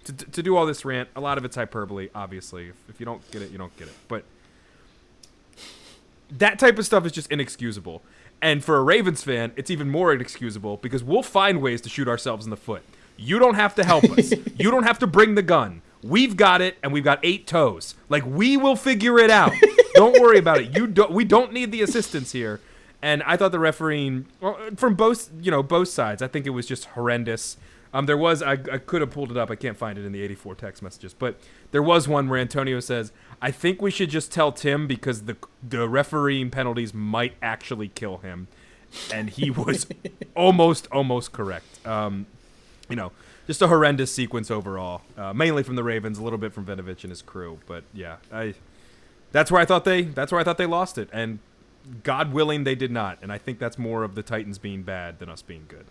to, to do all this rant, a lot of it's hyperbole, obviously. If, if you don't get it, you don't get it. But that type of stuff is just inexcusable. And for a Ravens fan, it's even more inexcusable because we'll find ways to shoot ourselves in the foot. You don't have to help us. *laughs* you don't have to bring the gun. We've got it, and we've got eight toes. Like we will figure it out. *laughs* don't worry about it. You don't. We don't need the assistance here. And I thought the refereeing, well, from both you know both sides, I think it was just horrendous. Um, there was I, I could have pulled it up. I can't find it in the 84 text messages, but there was one where Antonio says, "I think we should just tell Tim because the the refereeing penalties might actually kill him," and he was *laughs* almost almost correct. Um, you know, just a horrendous sequence overall, uh, mainly from the Ravens, a little bit from Vinovich and his crew, but yeah, I that's where I thought they that's where I thought they lost it, and God willing they did not, and I think that's more of the Titans being bad than us being good.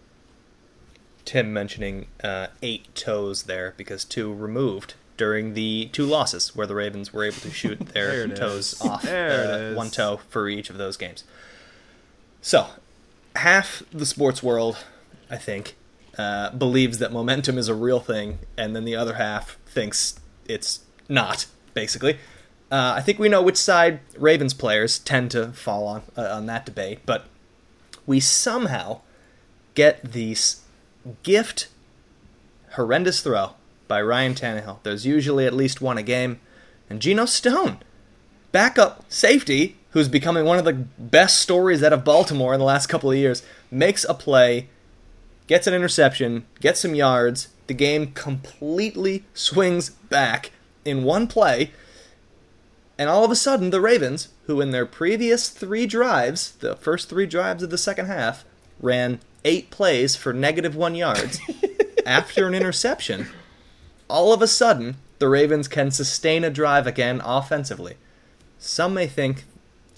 Tim mentioning uh, eight toes there because two removed during the two losses where the Ravens were able to shoot *laughs* their toes is. off. There uh. One toe for each of those games. So, half the sports world, I think, uh, believes that momentum is a real thing, and then the other half thinks it's not, basically. Uh, I think we know which side Ravens players tend to fall on uh, on that debate, but we somehow get these gift horrendous throw by Ryan Tannehill. There's usually at least one a game. And Geno Stone, backup safety, who's becoming one of the best stories out of Baltimore in the last couple of years, makes a play, gets an interception, gets some yards. The game completely swings back in one play. And all of a sudden, the Ravens, who in their previous three drives, the first three drives of the second half, ran eight plays for negative one yards *laughs* after an interception, all of a sudden, the Ravens can sustain a drive again offensively. Some may think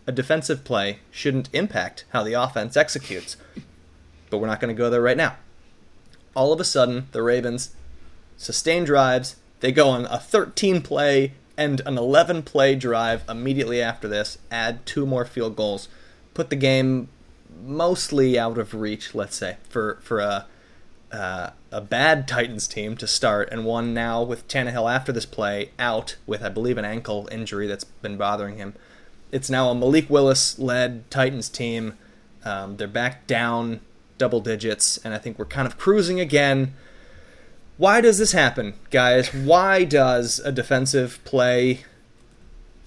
a defensive play shouldn't impact how the offense executes, but we're not going to go there right now. All of a sudden, the Ravens sustain drives. They go on a 13 play and an 11 play drive immediately after this, add two more field goals, put the game mostly out of reach, let's say, for, for a, uh, a bad Titans team to start, and one now with Tannehill after this play out with, I believe, an ankle injury that's been bothering him. It's now a Malik Willis led Titans team. Um, they're back down double digits, and I think we're kind of cruising again. Why does this happen, guys? Why does a defensive play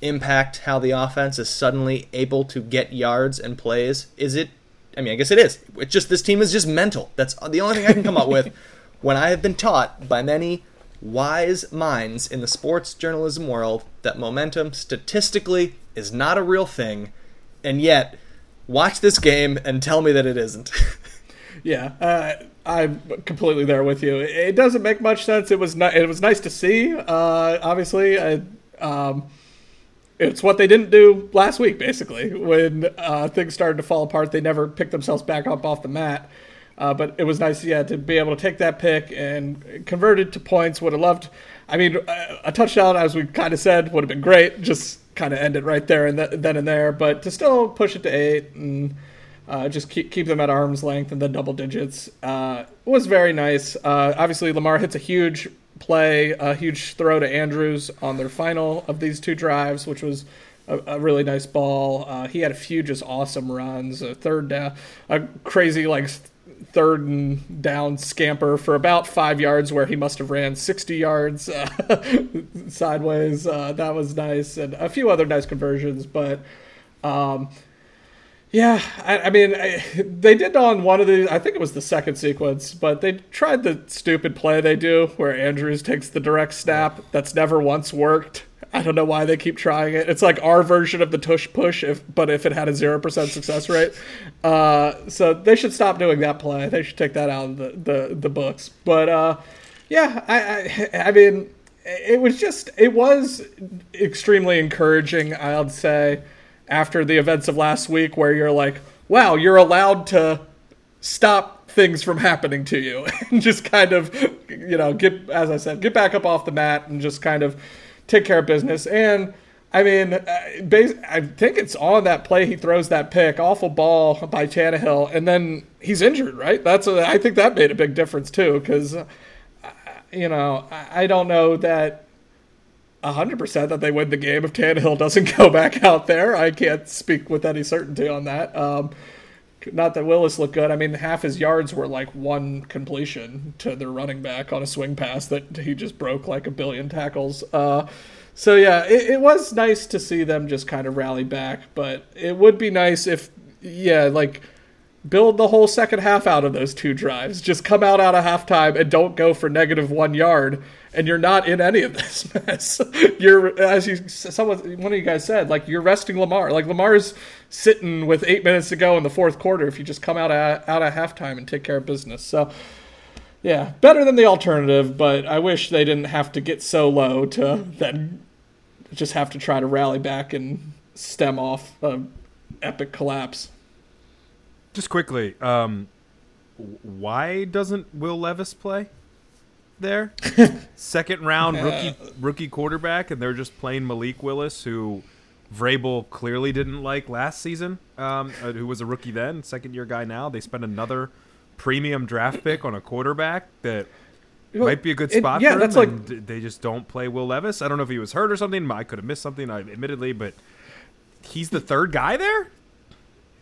impact how the offense is suddenly able to get yards and plays? Is it? I mean, I guess it is. It's just this team is just mental. That's the only thing I can come up with *laughs* when I have been taught by many wise minds in the sports journalism world that momentum statistically is not a real thing, and yet watch this game and tell me that it isn't. *laughs* yeah, uh, I'm completely there with you. It doesn't make much sense. It was ni- it was nice to see. Uh, obviously, I, um, it's what they didn't do last week. Basically, when uh, things started to fall apart, they never picked themselves back up off the mat. Uh, but it was nice, yeah, to be able to take that pick and convert it to points. Would have loved. I mean, a touchdown, as we kind of said, would have been great. Just kind of end it right there and th- then and there. But to still push it to eight and uh, just keep keep them at arm's length and the double digits uh, was very nice. Uh, obviously, Lamar hits a huge play, a huge throw to Andrews on their final of these two drives, which was a, a really nice ball. Uh, he had a few just awesome runs. A third down, a crazy like third and down scamper for about five yards where he must have ran 60 yards uh, *laughs* sideways. Uh, that was nice. And a few other nice conversions. But um, yeah, I, I mean, I, they did on one of the, I think it was the second sequence, but they tried the stupid play they do where Andrews takes the direct snap that's never once worked. I don't know why they keep trying it. It's like our version of the tush push, if but if it had a zero percent success rate. Uh, so they should stop doing that play. They should take that out of the the, the books. But uh, yeah, I, I I mean, it was just it was extremely encouraging. I'd say after the events of last week, where you're like, wow, you're allowed to stop things from happening to you *laughs* and just kind of you know get as I said, get back up off the mat and just kind of take care of business. And I mean, uh, I think it's on that play he throws that pick, awful ball by Tannehill, and then he's injured. Right? That's a, I think that made a big difference too, because uh, you know I don't know that. 100% that they win the game if Tannehill doesn't *laughs* go back out there. I can't speak with any certainty on that. Um, not that Willis looked good. I mean, half his yards were like one completion to their running back on a swing pass that he just broke like a billion tackles. Uh, so yeah, it, it, was nice to see them just kind of rally back. But it would be nice if, yeah, like build the whole second half out of those two drives. Just come out out of halftime and don't go for negative one yard and you're not in any of this *laughs* mess. you're as you someone one of you guys said, like you're resting Lamar. Like Lamar's sitting with eight minutes to go in the fourth quarter. If you just come out of, out of halftime and take care of business, so yeah, better than the alternative. But I wish they didn't have to get so low to then just have to try to rally back and stem off a epic collapse. Just quickly, um, why doesn't Will Levis play? There. *laughs* Second round rookie rookie quarterback, and they're just playing Malik Willis, who Vrabel clearly didn't like last season, um, uh, who was a rookie then, second year guy now. They spent another premium draft pick on a quarterback that well, might be a good spot it, yeah, for that's like they just don't play Will Levis. I don't know if he was hurt or something. I could have missed something, I admittedly, but he's the third guy there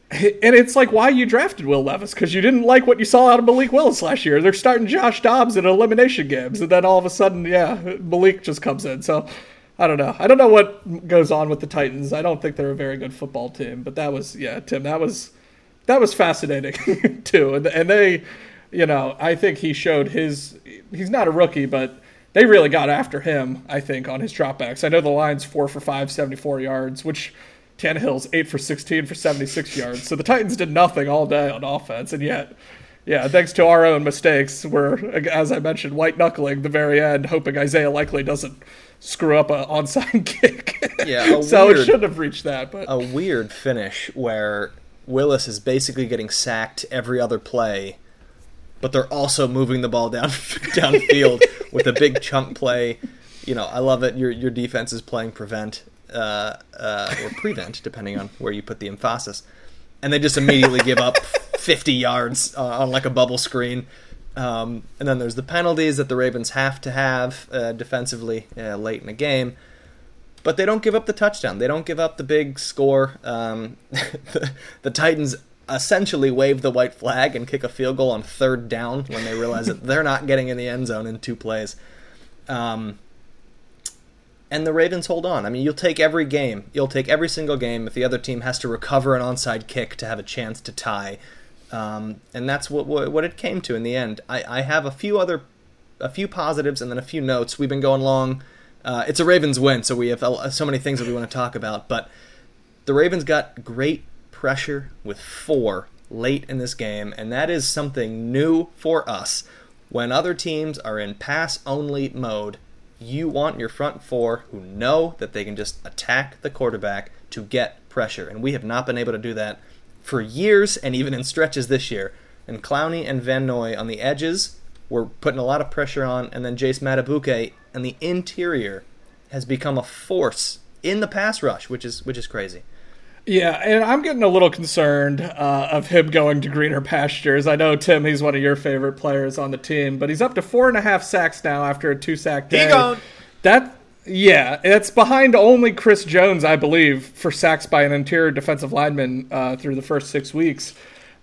*laughs* and it's like why you drafted Will Levis because you didn't like what you saw out of Malik Willis last year. They're starting Josh Dobbs in elimination games, and then all of a sudden, yeah, Malik just comes in. So I don't know. I don't know what goes on with the Titans. I don't think they're a very good football team, but that was yeah, Tim. That was that was fascinating *laughs* too, and and they, you know, I think he showed his. He's not a rookie, but they really got after him, I think, on his dropbacks. I know the line's four for five, 74 yards, which Tannehill's eight for 16 for 76 yards. So the Titans did nothing all day on offense, and yet, yeah, thanks to our own mistakes, we're, as I mentioned, white knuckling the very end, hoping Isaiah Likely doesn't screw up an onside *laughs* kick. Yeah, so weird, it shouldn't have reached that. But a weird finish where Willis is basically getting sacked every other play, but they're also moving the ball down *laughs* downfield *laughs* with a big chunk play. You know, I love it. Your your defense is playing prevent uh, uh, or prevent, depending on where you put the emphasis, and they just immediately give up *laughs* 50 yards uh, on like a bubble screen. Um, and then there's the penalties that the Ravens have to have uh, defensively uh, late in the game but they don't give up the touchdown. They don't give up the big score. Um, *laughs* the, the, Titans essentially wave the white flag and kick a field goal on third down when they realize that they're not getting in the end zone in two plays. Um, and the Ravens hold on. I mean, you'll take every game. You'll take every single game if the other team has to recover an onside kick to have a chance to tie. Um, and that's what, what, what it came to in the end. I, I have a few other a few positives and then a few notes. We've been going long uh, it's a Ravens win, so we have so many things that we want to talk about. But the Ravens got great pressure with four late in this game, and that is something new for us. When other teams are in pass only mode, you want your front four who know that they can just attack the quarterback to get pressure. And we have not been able to do that for years and even in stretches this year. And Clowney and Van Noy on the edges were putting a lot of pressure on, and then Jace Madubuike and the interior has become a force in the pass rush, which is which is crazy. Yeah, and I'm getting a little concerned uh, of him going to greener pastures. I know Tim, he's one of your favorite players on the team, but he's up to four and a half sacks now after a two sack day. He gone. That yeah, it's behind only Chris Jones, I believe, for sacks by an interior defensive lineman uh, through the first six weeks.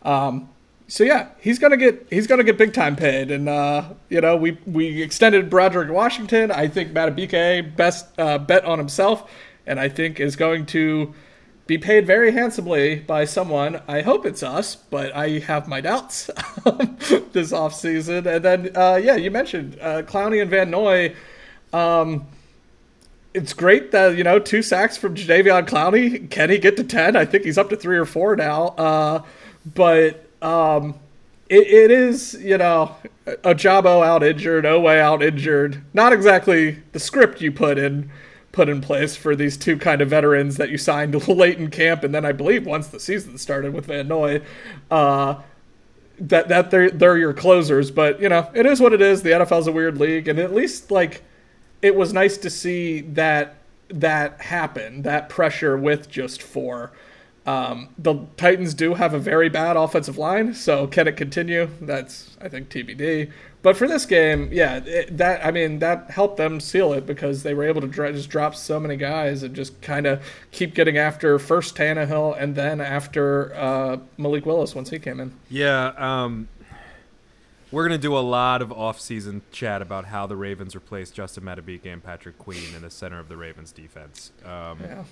Um, so yeah, he's gonna get he's gonna get big time paid, and uh, you know we we extended Broderick Washington. I think Madubuike best uh, bet on himself, and I think is going to be paid very handsomely by someone. I hope it's us, but I have my doubts *laughs* this off season. And then uh, yeah, you mentioned uh, Clowney and Van Noy. Um, it's great that you know two sacks from Jadeveon Clowney. Can he get to ten? I think he's up to three or four now. Uh, but um, it, it is, you know, Ojabo out injured, Oweh out injured. Not exactly the script you put in put in place for these two kind of veterans that you signed *laughs* late in camp, and then I believe once the season started with Van Noy, uh, that that they're they're your closers. But you know, it is what it is. The NFL's a weird league, and at least like it was nice to see that that happen, that pressure with just four. Um, the Titans do have a very bad offensive line, so can it continue? That's I think TBD. But for this game, yeah, it, that I mean that helped them seal it because they were able to dr- just drop so many guys and just kind of keep getting after first Tannehill and then after uh, Malik Willis once he came in. Yeah, um, we're gonna do a lot of off-season chat about how the Ravens replaced Justin Madubuike and Patrick Queen in the center of the Ravens defense. Um, yeah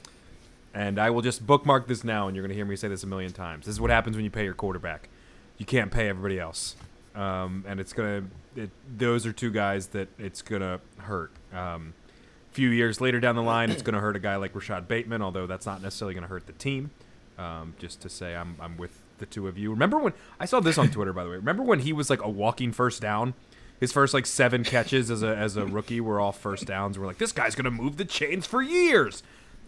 and I will just bookmark this now, and you're going to hear me say this a million times. This is what happens when you pay your quarterback. You can't pay everybody else, um, and it's gonna. It, those are two guys that it's gonna hurt. Um, a few years later down the line, it's gonna hurt a guy like Rashod Bateman, although that's not necessarily gonna hurt the team. Um, just to say, I'm I'm with the two of you. Remember when I saw this on Twitter, by the way? Remember when he was like a walking first down? His first like seven catches as a as a rookie were all first downs. We're like, this guy's gonna move the chains for years.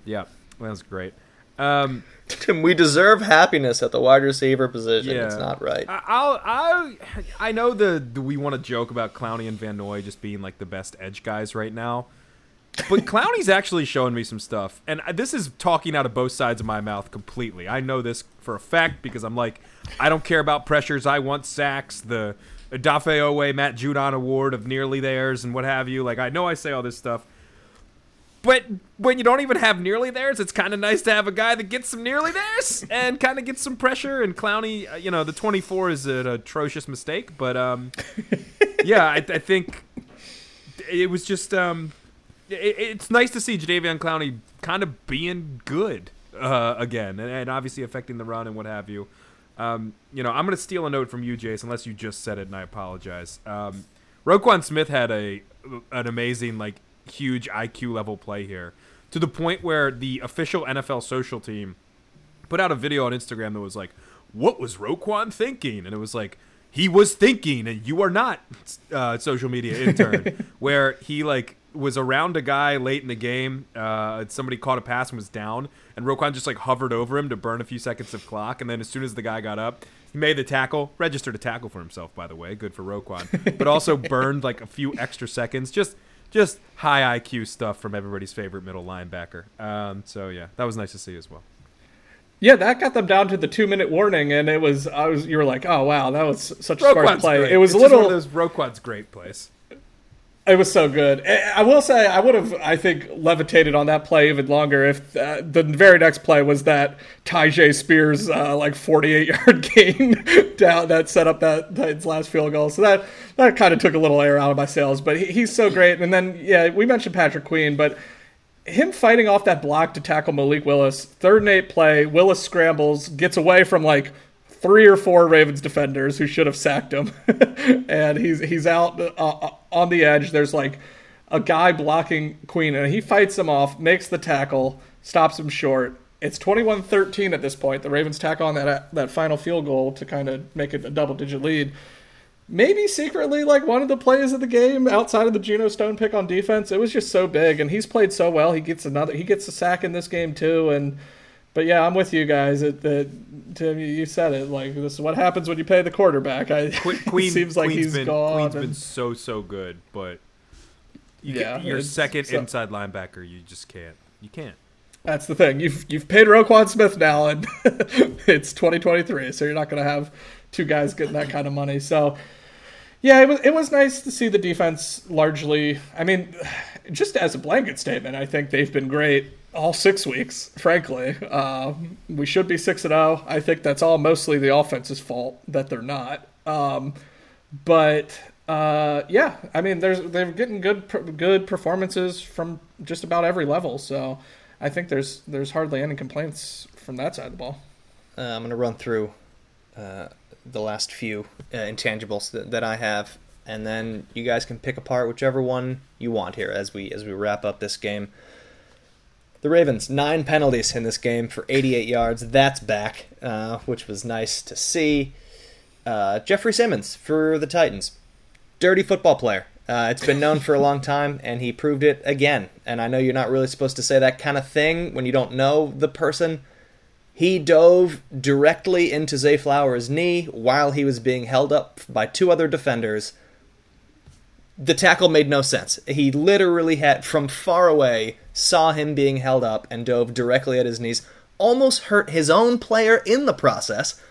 Yeah, that was great. Um, *laughs* we deserve happiness at the wide receiver position. Yeah. It's not right. I, I'll, I, I know the, the we want to joke about Clowney and Van Noy just being like the best edge guys right now, but *laughs* Clowney's actually showing me some stuff, and this is talking out of both sides of my mouth completely. I know this for a fact because I'm like, I don't care about pressures. I want sacks. The Odafe Oweh Matt Judon Award of nearly theirs and what have you. Like I know I say all this stuff, but when you don't even have nearly theirs, it's kind of nice to have a guy that gets some nearly theirs *laughs* and kind of gets some pressure. And Clowney, uh, you know, the 24 is an atrocious mistake, but um, *laughs* yeah, I, I, think it was just um, it, it's nice to see Jadeveon Clowney kind of being good uh, again, and, and, obviously affecting the run and what have you. Um, you know, I'm going to steal a note from you, Jason, unless you just said it, and I apologize. Um, Roquan Smith had a an amazing like huge IQ level play here to the point where the official NFL social team put out a video on Instagram that was like, "What was Roquan thinking?" And it was like, "He was thinking, and you are not." Uh, social media intern, *laughs* where he like was around a guy late in the game. Uh, somebody caught a pass and was down, and Roquan just like hovered over him to burn a few seconds of clock. And then as soon as the guy got up, he made the tackle, registered a tackle for himself, by the way, good for Roquan, but also *laughs* burned like a few extra seconds. Just just high IQ stuff from everybody's favorite middle linebacker. Um, so yeah, that was nice to see as well. Yeah, that got them down to the two minute warning, and it was I was you were like, oh wow, that was such a smart play. Great. It was it's a little. One of those Roquan's great plays. It was so good. I will say I would have, I think, levitated on that play even longer if uh, the very next play was that Tyjae Spears uh, like 48 *laughs* yard gain down that set up that Titans last field goal. So that that kind of took a little air out of my sails. But he, he's so great. And then yeah, we mentioned Patrick Queen, but him fighting off that block to tackle Malik Willis, third and eight play, Willis scrambles, gets away from like three or four Ravens defenders who should have sacked him, *laughs* and he's he's out uh, uh, on the edge. There's like a guy blocking Queen, and he fights him off, makes the tackle, stops him short. It's 21-13 at this point. The Ravens tack on that uh, that final field goal to kind of make it a double-digit lead. Maybe secretly like one of the plays of the game outside of the Geno Stone pick on defense. It was just so big, and he's played so well. He gets another. He gets a sack in this game too, and but yeah, I'm with you guys. It, the, Tim, you said it. Like this is what happens when you pay the quarterback. I Queen *laughs* seems like Queen's he's been, gone. Queen's and, been so so good, but you Yeah, can, your second so- inside linebacker, you just can't. You can't. That's the thing. You've you've paid Roquan Smith now, and *laughs* it's 2023, so you're not going to have two guys getting that kind of money. So, yeah, it was it was nice to see the defense largely. I mean, *sighs* just as a blanket statement, I think they've been great all six weeks. Frankly, uh, we should be six and zero. I think that's all mostly the offense's fault that they're not. Um, but uh, yeah, I mean, there's they're getting good good performances from just about every level. So I think there's there's hardly any complaints from that side of the ball. Uh, I'm going to run through uh, the last few uh, intangibles that, that I have, and then you guys can pick apart whichever one you want here as we as we wrap up this game. The Ravens nine penalties in this game for 88 yards. That's back, uh, which was nice to see. Uh, Jeffrey Simmons for the Titans, dirty football player. Uh, it's been known for a long time, and he proved it again. And I know you're not really supposed to say that kind of thing when you don't know the person. He dove directly into Zay Flowers' knee while he was being held up by two other defenders. The tackle made no sense. He literally had, from far away, saw him being held up and dove directly at his knees. Almost hurt his own player in the process.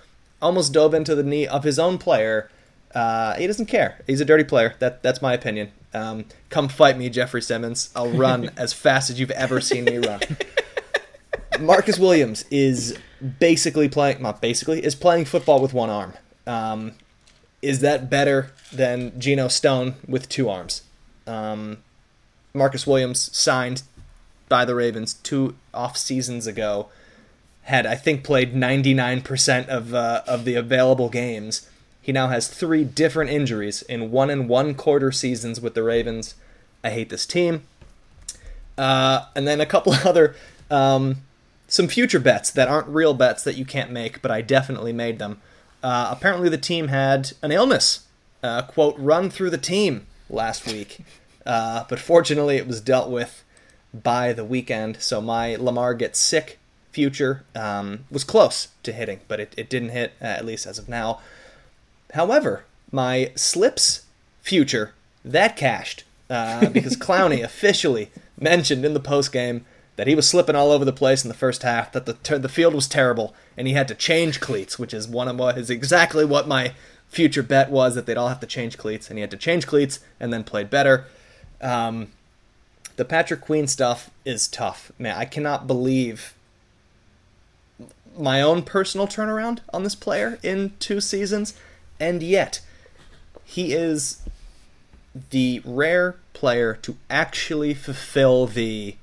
Almost dove into the knee of his own player. Uh, he doesn't care. He's a dirty player. That that's my opinion. Um, come fight me, Jeffrey Simmons. I'll run *laughs* as fast as you've ever seen me run. Marcus Williams is basically playing, not basically, is playing football with one arm. Um, is that better than Geno Stone with two arms? Um, Marcus Williams signed by the Ravens two off seasons ago. Had I think played 99% of uh, of the available games. He now has three different injuries in one and one quarter seasons with the Ravens. I hate this team. Uh, and then a couple *laughs* other um, some future bets that aren't real bets that you can't make, but I definitely made them. Uh, apparently, the team had an illness, uh, quote, run through the team last week. Uh, but fortunately, it was dealt with by the weekend. So my Lamar gets sick future um, was close to hitting, but it, it didn't hit, uh, at least as of now. However, my slips future, that cashed uh, *laughs* because Clowney officially mentioned in the post game that he was slipping all over the place in the first half, that the ter- the field was terrible, and he had to change cleats, which is one of what is exactly what my future bet was that they'd all have to change cleats, and he had to change cleats and then played better. Um, the Patrick Queen stuff is tough, man. I cannot believe my own personal turnaround on this player in two seasons, and yet he is the rare player to actually fulfill the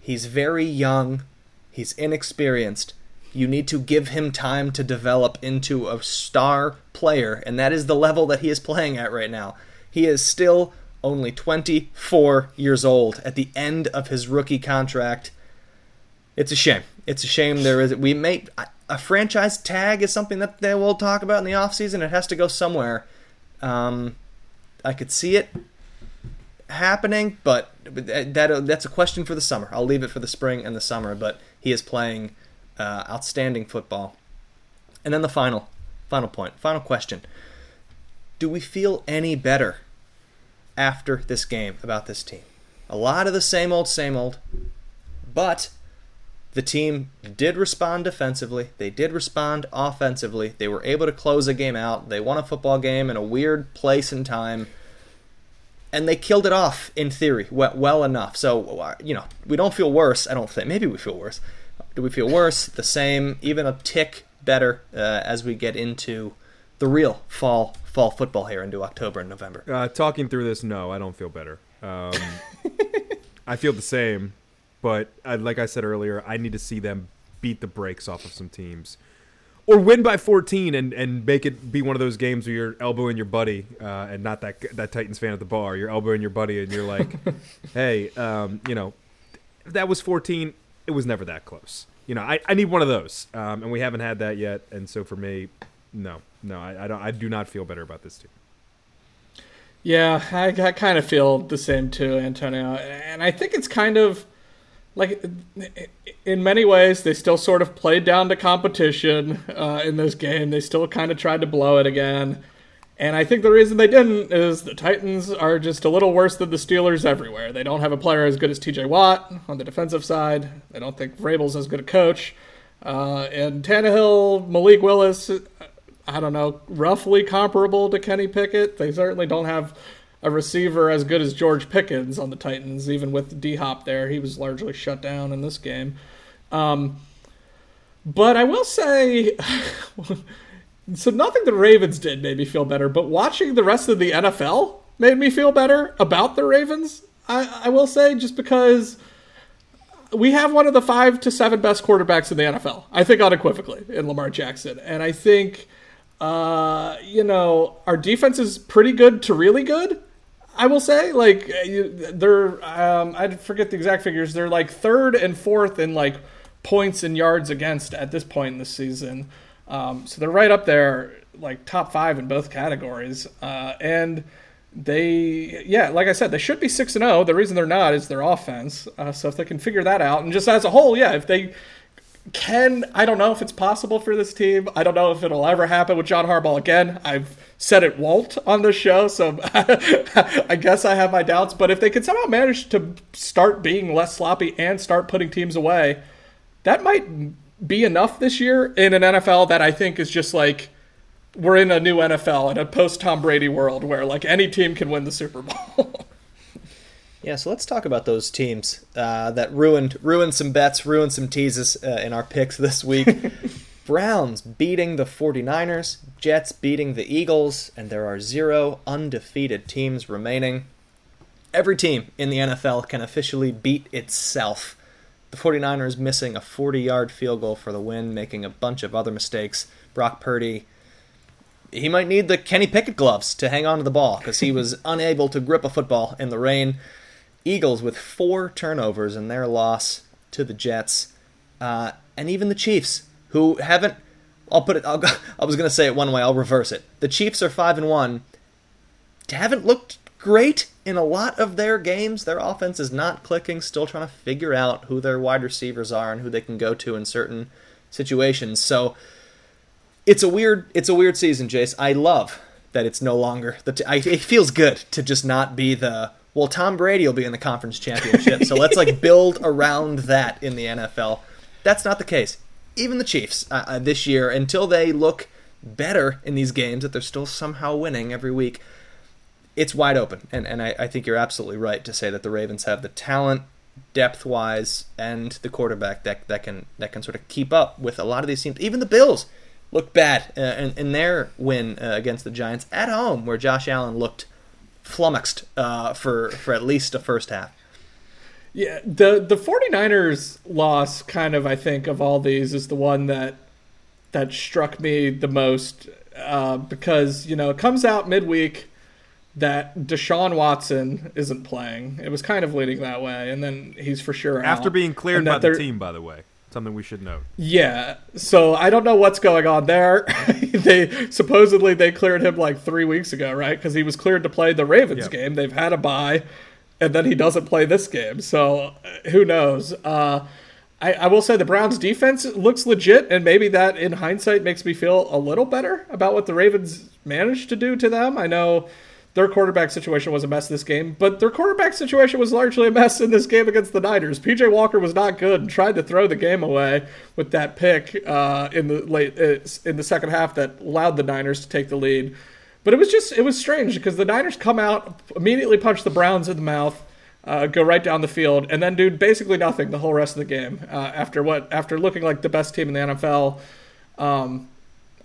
he's very young, he's inexperienced. You need to give him time to develop into a star player, and that is the level that he is playing at right now. He is still only 24 years old at the end of his rookie contract. It's a shame. It's a shame there is we made a franchise tag is something that they will talk about in the offseason. It has to go somewhere. Um, I could see it happening, but that that's a question for the summer. I'll leave it for the spring and the summer. But he is playing uh, outstanding football. And then the final, final point, final question: Do we feel any better after this game about this team? A lot of the same old, same old, but the team did respond defensively. They did respond offensively. They were able to close a game out. They won a football game in a weird place and time. And they killed it off in theory well, enough. So, uh, you know, we don't feel worse, I don't think. Maybe we feel worse. Do we feel worse? The same, even a tick better uh, as we get into the real fall fall football here into October and November? Uh, talking through this, no, I don't feel better. Um, *laughs* I feel the same. But uh, like I said earlier, I need to see them beat the brakes off of some teams, or win by 14 and, and make it be one of those games where you're elbowing your buddy uh, and not that that Titans fan at the bar. You're elbowing your buddy and you're like, *laughs* hey, um, you know, that was 14. It was never that close. You know, I, I need one of those, um, and we haven't had that yet. And so for me, no, no, I, I don't. I do not feel better about this team. Yeah, I, I kind of feel the same too, Antonio. And I think it's kind of like in many ways they still sort of played down to competition uh, in this game they still kind of tried to blow it again and i think the reason they didn't is the titans are just a little worse than the steelers everywhere they don't have a player as good as tj watt on the defensive side they don't think vrabel's as good a coach uh, and Tannehill, Malik Willis, I don't know, roughly comparable to Kenny Pickett. They certainly don't have a receiver as good as George Pickens on the Titans, even with D Hop there. He was largely shut down in this game. Um, but I will say, *laughs* so nothing the Ravens did made me feel better, but watching the rest of the NFL made me feel better about the Ravens. I, I will say, just because we have one of the five to seven best quarterbacks in the NFL, I think unequivocally, in Lamar Jackson. And I think, uh, you know, our defense is pretty good to really good. I will say, like, they're, um, I forget the exact figures. They're like third and fourth in like points and yards against at this point in the season. Um, so they're right up there, like top five in both categories. Uh, and they, yeah, like I said, they should be six and zero. Oh. The reason they're not is their offense. Uh, so if they can figure that out, and just as a whole, yeah, if they can, I don't know if it's possible for this team. I don't know if it'll ever happen with John Harbaugh again. I've said it won't on the show, so *laughs* I guess I have my doubts. But if they could somehow manage to start being less sloppy and start putting teams away, that might be enough this year in an NFL that I think is just like we're in a new NFL in a post Tom Brady world where like any team can win the Super Bowl. *laughs* yeah, so let's talk about those teams uh, that ruined ruined some bets, ruined some teases uh, in our picks this week. *laughs* Browns beating the 49ers, Jets beating the Eagles, and there are zero undefeated teams remaining. Every team in the NFL can officially beat itself. The 49ers missing a 40 yard field goal for the win, making a bunch of other mistakes. Brock Purdy, he might need the Kenny Pickett gloves to hang on to the ball because he was unable to grip a football in the rain. Eagles with four turnovers in their loss to the Jets. Uh, and even the Chiefs who haven't. I'll put it. I'll, *laughs* I was going to say it one way. I'll reverse it. The Chiefs are five and one. Haven't looked great in a lot of their games. Their offense is not clicking. Still trying to figure out who their wide receivers are and who they can go to in certain situations. So it's a weird. It's a weird season, Jace. I love that it's no longer the. T- I, it feels good to just not be the. Well, Tom Brady will be in the conference championship, so let's like *laughs* build around that in the NFL. That's not the case even the Chiefs uh, uh, this year, until they look better in these games, that they're still somehow winning every week, it's wide open. And, and I, I think you're absolutely right to say that the Ravens have the talent, depth wise, and the quarterback that, that can that can sort of keep up with a lot of these teams. Even the Bills looked bad uh, in, in, their win uh, against the Giants at home, where Josh Allen looked flummoxed uh, for, for at least a first half. Yeah, the the 49ers loss kind of I think of all these is the one that that struck me the most uh, because you know it comes out midweek that Deshaun Watson isn't playing. It was kind of leading that way, and then he's for sure After out. being cleared And by the team, by the way. Something we should note. Yeah, so I don't know what's going on there. *laughs* they supposedly they cleared him like three weeks ago, right? Because he was cleared to play the Ravens Yep. game. They've had a bye, and then he doesn't play this game. So uh, who knows? Uh, I, I will say the Browns' defense looks legit, and maybe that in hindsight makes me feel a little better about what the Ravens managed to do to them. I know their quarterback situation was a mess this game, but their quarterback situation was largely a mess in this game against the Niners. PJ Walker was not good and tried to throw the game away with that pick uh, in the late uh, in the second half that allowed the Niners to take the lead. But it was just it was strange because the Niners come out immediately punch the Browns in the mouth, uh, go right down the field, and then do basically nothing the whole rest of the game. Uh, after what after looking like the best team in the NFL. Um,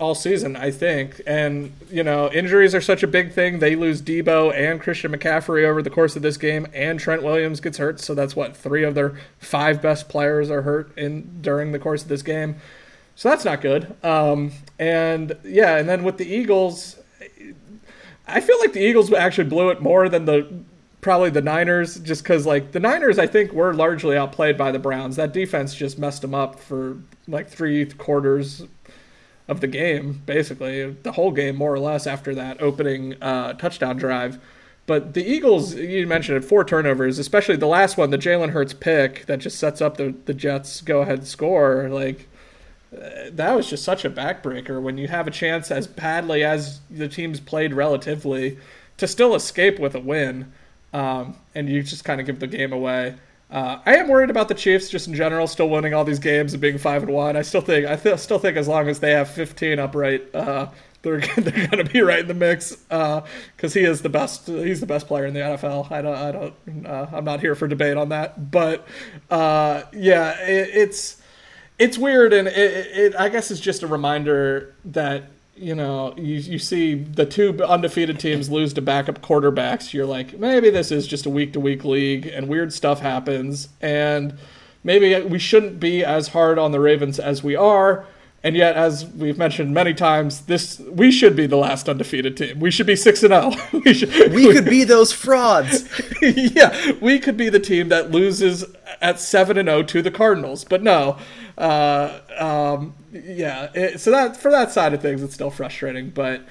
all season, I think. And, you know, injuries are such a big thing. They lose Debo and Christian McCaffrey over the course of this game, and Trent Williams gets hurt. So that's what three of their five best players are hurt in during the course of this game. So that's not good. Um, and yeah, and then with the Eagles, I feel like the Eagles actually blew it more than the probably the Niners, just because like the Niners, I think were largely outplayed by the Browns. That defense just messed them up for like three quarters of the game, basically the whole game more or less after that opening uh, touchdown drive. But the Eagles, you mentioned it, four turnovers, especially the last one, the Jalen Hurts pick that just sets up the the Jets go ahead score. Like uh, that was just such a backbreaker when you have a chance as badly as the teams played relatively to still escape with a win, um, and you just kind of give the game away. Uh, I am worried about the Chiefs just in general, still winning all these games and being five and one. I still think I th- still think as long as they have 15 upright, uh, they're *laughs* they're going to be right in the mix because he is the best. He's the best player in the NFL. I don't I don't uh, I'm not here for debate on that, but uh, yeah, it, it's it's weird and it, it I guess it's just a reminder that you know you, you see the two undefeated teams lose to backup quarterbacks you're like maybe this is just a week to week league and weird stuff happens. And maybe we shouldn't be as hard on the Ravens as we are and yet as we've mentioned many times this we should be the last undefeated team we should be 6 and 0 *laughs* we should We could be those frauds. *laughs* yeah, we could be the team that loses at seven and zero to the Cardinals, but no. Uh, um, yeah, it, so that for that side of things, it's still frustrating. But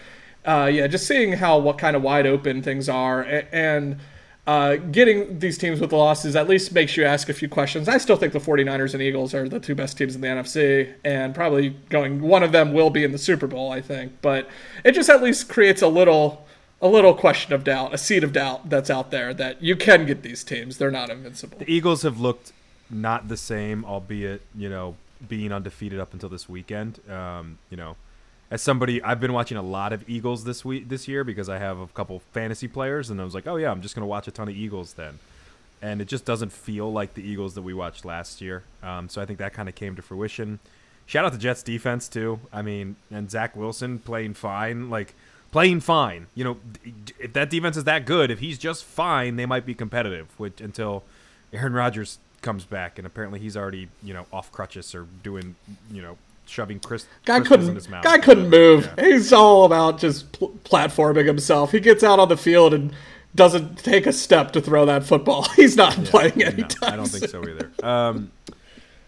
uh, yeah, just seeing how what kind of wide open things are a- and. Uh, getting these teams with the losses at least makes you ask a few questions. I still think the 49ers and Eagles are the two best teams in the NFC, and probably going one of them will be in the Super Bowl, I think. But it just at least creates a little a little question of doubt, a seed of doubt that's out there that you can get these teams. They're not invincible. The Eagles have looked not the same, albeit you know being undefeated up until this weekend. Um, you know, as somebody, I've been watching a lot of Eagles this week this year because I have a couple fantasy players, and I was like, oh yeah, I'm just gonna watch a ton of Eagles then. And it just doesn't feel like the Eagles that we watched last year. Um, so I think that kind of came to fruition. Shout out to Jets defense too. I mean, and Zach Wilson playing fine, like playing fine. You know, if that defense is that good, if he's just fine, they might be competitive. Which until Aaron Rodgers comes back, and apparently he's already you know off crutches or doing you know shoving Chris Guy couldn't. his mouth. Guy couldn't move. Yeah. He's all about just pl- platforming himself. He gets out on the field and doesn't take a step to throw that football. *laughs* He's not playing No, anytime. I don't think so either. Um,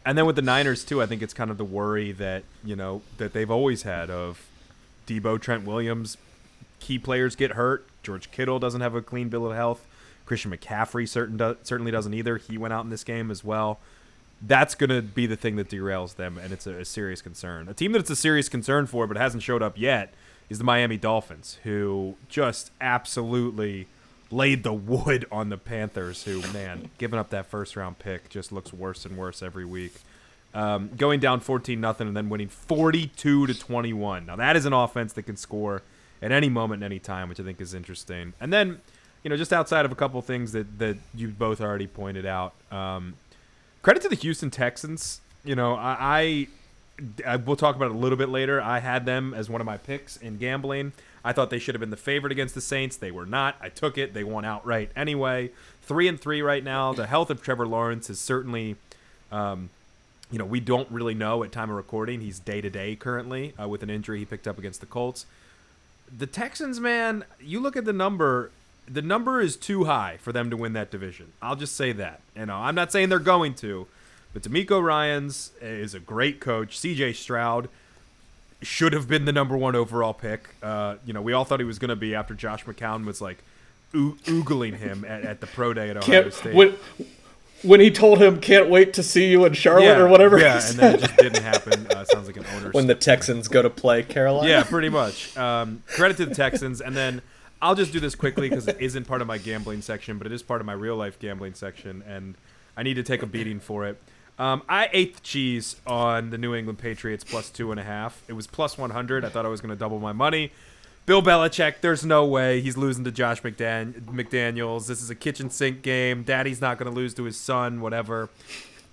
and then with the Niners too, I think it's kind of the worry that you know that they've always had of Debo, Trent Williams, key players get hurt. George Kittle doesn't have a clean bill of health. Christian McCaffrey certain do, certainly doesn't either. He went out in this game as well. That's going to be the thing that derails them, and it's a, a serious concern. A team that it's a serious concern for, but hasn't showed up yet, is the Miami Dolphins, who just absolutely laid the wood on the Panthers, who, man, giving up that first round pick just looks worse and worse every week. Um, going down 14 nothing and then winning 42 to 21. Now that is an offense that can score at any moment, any time, which I think is interesting. And then, you know, just outside of a couple things that that you both already pointed out, um, credit to the Houston Texans. You know, I, I, I will talk about it a little bit later. I had them as one of my picks in gambling. I thought they should have been the favorite against the Saints. They were not. I took it. They won outright anyway. Three and three right now. The health of Trevor Lawrence is certainly. Um, you know, we don't really know at time of recording. He's day to day currently uh, with an injury he picked up against the Colts. The Texans, man, you look at the number. The number is too high for them to win that division. I'll just say that. You know, I'm not saying they're going to, but DeMeco Ryans is a great coach. CJ Stroud should have been the number one overall pick. Uh, you know, we all thought he was going to be after Josh McCown was like oo- oogling him at, at the pro day at Ohio Can't, State. when, when he told him, "Can't wait to see you in Charlotte" yeah, or whatever. Yeah, and said. then it just didn't happen. Uh, sounds like an *laughs* owner's When the Texans go to play Carolina. Yeah, pretty much. Um, credit to the Texans, and then I'll just do this quickly because it isn't part of my gambling section, but it is part of my real life gambling section, and I need to take a beating for it. Um, I ate the cheese on the New England Patriots plus two and a half. It was plus one hundred. I thought I was going to double my money. Bill Belichick, there's no way he's losing to Josh McDan- McDaniels. This is a kitchen sink game. Daddy's not going to lose to his son, whatever.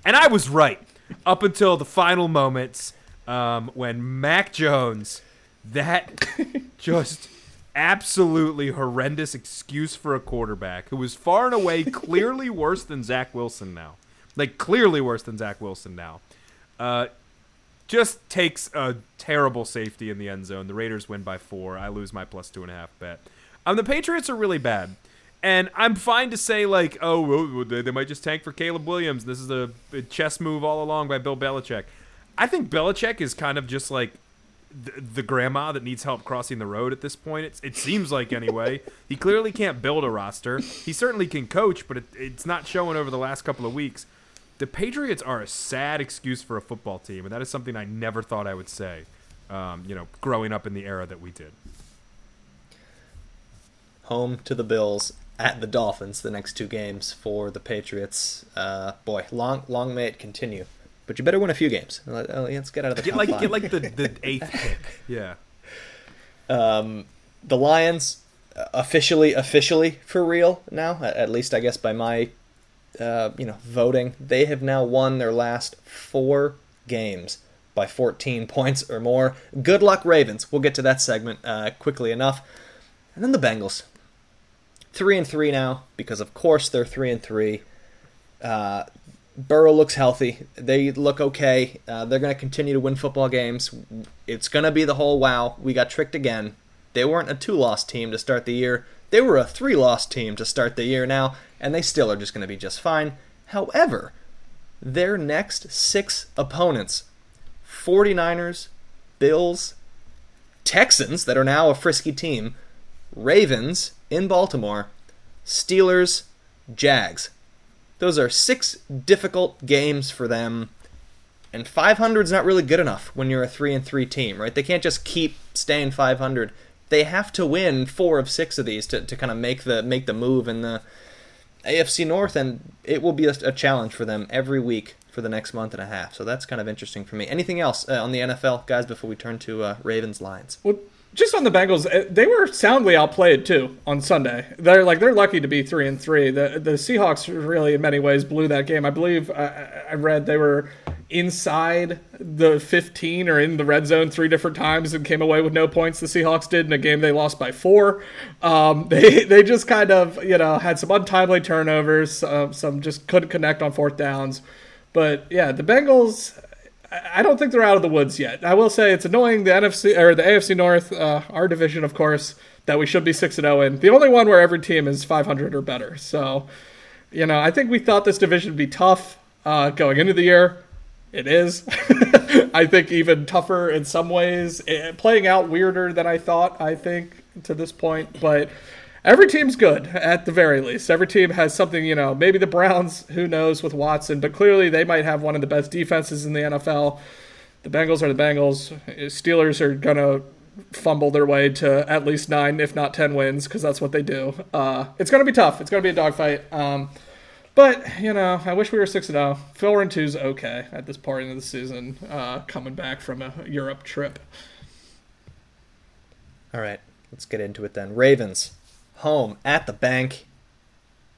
And I was right up until the final moments um, when Mac Jones, that *laughs* just absolutely horrendous excuse for a quarterback who was far and away *laughs* clearly worse than Zach Wilson now. Like, clearly worse than Zach Wilson now. Uh, just takes a terrible safety in the end zone. The Raiders win by four. I lose my plus two and a half bet. Um, the Patriots are really bad. And I'm fine to say, like, oh, they, might just tank for Caleb Williams. This is a chess move all along by Bill Belichick. I think Belichick is kind of just like the, the grandma that needs help crossing the road at this point. It's, it seems like, anyway. he clearly can't build a roster. He certainly can coach, but it, it's not showing over the last couple of weeks. The Patriots are a sad excuse for a football team, and that is something I never thought I would say, um, you know, growing up in the era that we did. home to the Bills at the Dolphins the next two games for the Patriots. Uh, boy, long long may it continue. But you better win a few games. Uh, Let's get out of the Get like five. get like the, the eighth *laughs* pick. Yeah. um, the Lions uh, officially officially for real now. At at least I guess by my uh, you know voting, they have now won their last four games by 14 *laughs* points or more. Good luck, Ravens. We'll get to that segment uh, quickly enough. And then the Bengals, three and three now because of course they're three and three. Uh, Burrow looks healthy. They look okay. Uh, they're going to continue to win football games. It's going to be the whole wow, we got tricked again. They weren't a two loss team to start the year. They were a three loss team to start the year now, and they still are just going to be just fine. However, their next six opponents 49ers, Bills, Texans, that are now a frisky team, Ravens in Baltimore, Steelers, Jags. Those are six difficult games for them. And 500 is not really good enough when you're a 3 and 3 team, right? They can't just keep staying 500. They have to win 4 of 6 of these to, to kind of make the make the move in the AFC North and it will be a, a challenge for them every week for the next month and a half. So that's kind of interesting for me. Anything else uh, on the NFL, guys, before we turn to uh, Ravens lines? Well, just on the Bengals, uh, they were soundly outplayed too on Sunday. They're like they're lucky to be three and three. The the Seahawks really, in many ways, blew that game. I believe I, I read they were inside the 15 or in the red zone three different times and came away with no points. The Seahawks did in a game they lost by four. Um, *laughs* they they just kind of you know had some untimely turnovers, uh, some just couldn't connect on fourth downs. But yeah, the Bengals. I don't think they're out of the woods yet. I will say it's annoying the NFC or the AFC North, uh, our division, of course, that we should be six and zero in. The only one where every team is 500 or better. So, you know, I think we thought this division would be tough uh, going into the year. It is. *laughs* I think even tougher in some ways, eh, playing out weirder than I thought. I think to this point, but every team's good at the very least. Every team has something, you know, maybe the Browns, who knows with Watson, but clearly they might have one of the best defenses in the NFL. The Bengals are the Bengals. Steelers are going to fumble their way to at least nine, if not 10 wins, because that's what they do. Uh, it's going to be tough. It's going to be a dogfight. Um, but, you know, I wish we were 6 0. Phil 2's okay at this part of the season, uh, coming back from a Europe trip. All right, let's get into it then. Ravens, home at the bank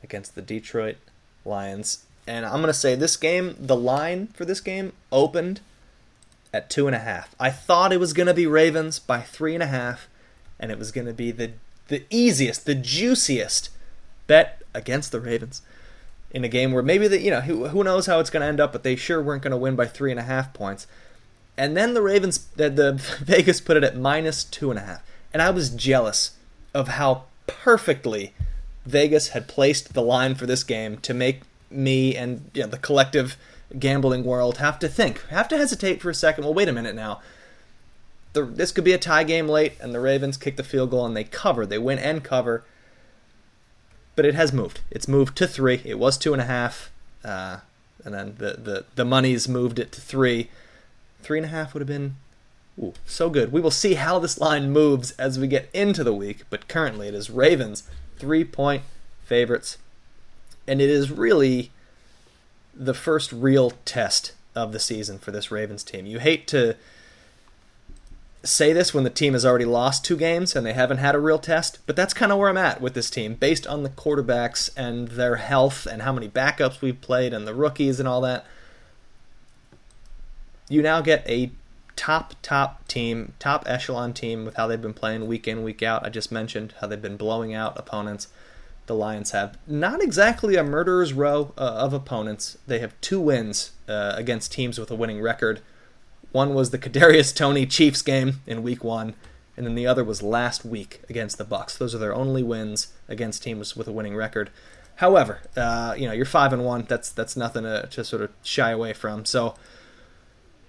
against the Detroit Lions. And I'm going to say this game, the line for this game opened at two and a half. I thought it was going to be Ravens by three and a half, and it was going to be the, the easiest, the juiciest bet against the Ravens in a game where maybe the you know who, who knows how it's going to end up, but they sure weren't going to win by three and a half points. And then the Ravens, the, the *laughs* Vegas put it at minus two and a half, and I was jealous of how perfectly Vegas had placed the line for this game to make me and you know, the collective gambling world have to think, have to hesitate for a second. Well, wait a minute now. The, this could be a tie game late, and the Ravens kick the field goal and they cover. They win and cover. But it has moved. It's moved to three. It was two and a half. Uh, and then the, the, the money's moved it to three. Three and a half would have been ooh, so good. We will see how this line moves as we get into the week, but currently it is Ravens three point favorites. And it is really the first real test of the season for this Ravens team. You hate to say this when the team has already lost two games and they haven't had a real test, but that's kind of where I'm at with this team based on the quarterbacks and their health and how many backups we've played and the rookies and all that. You now get a top, top team, top echelon team with how they've been playing week in, week out. I just mentioned how they've been blowing out opponents. The Lions have not exactly a murderer's row uh, of opponents. They have two wins uh, against teams with a winning record. One was the Kadarius Toney Chiefs game in Week One, and then the other was last week against the Bucs. Those are their only wins against teams with a winning record. However, uh, you know you're five and one. That's that's nothing to, to sort of shy away from. So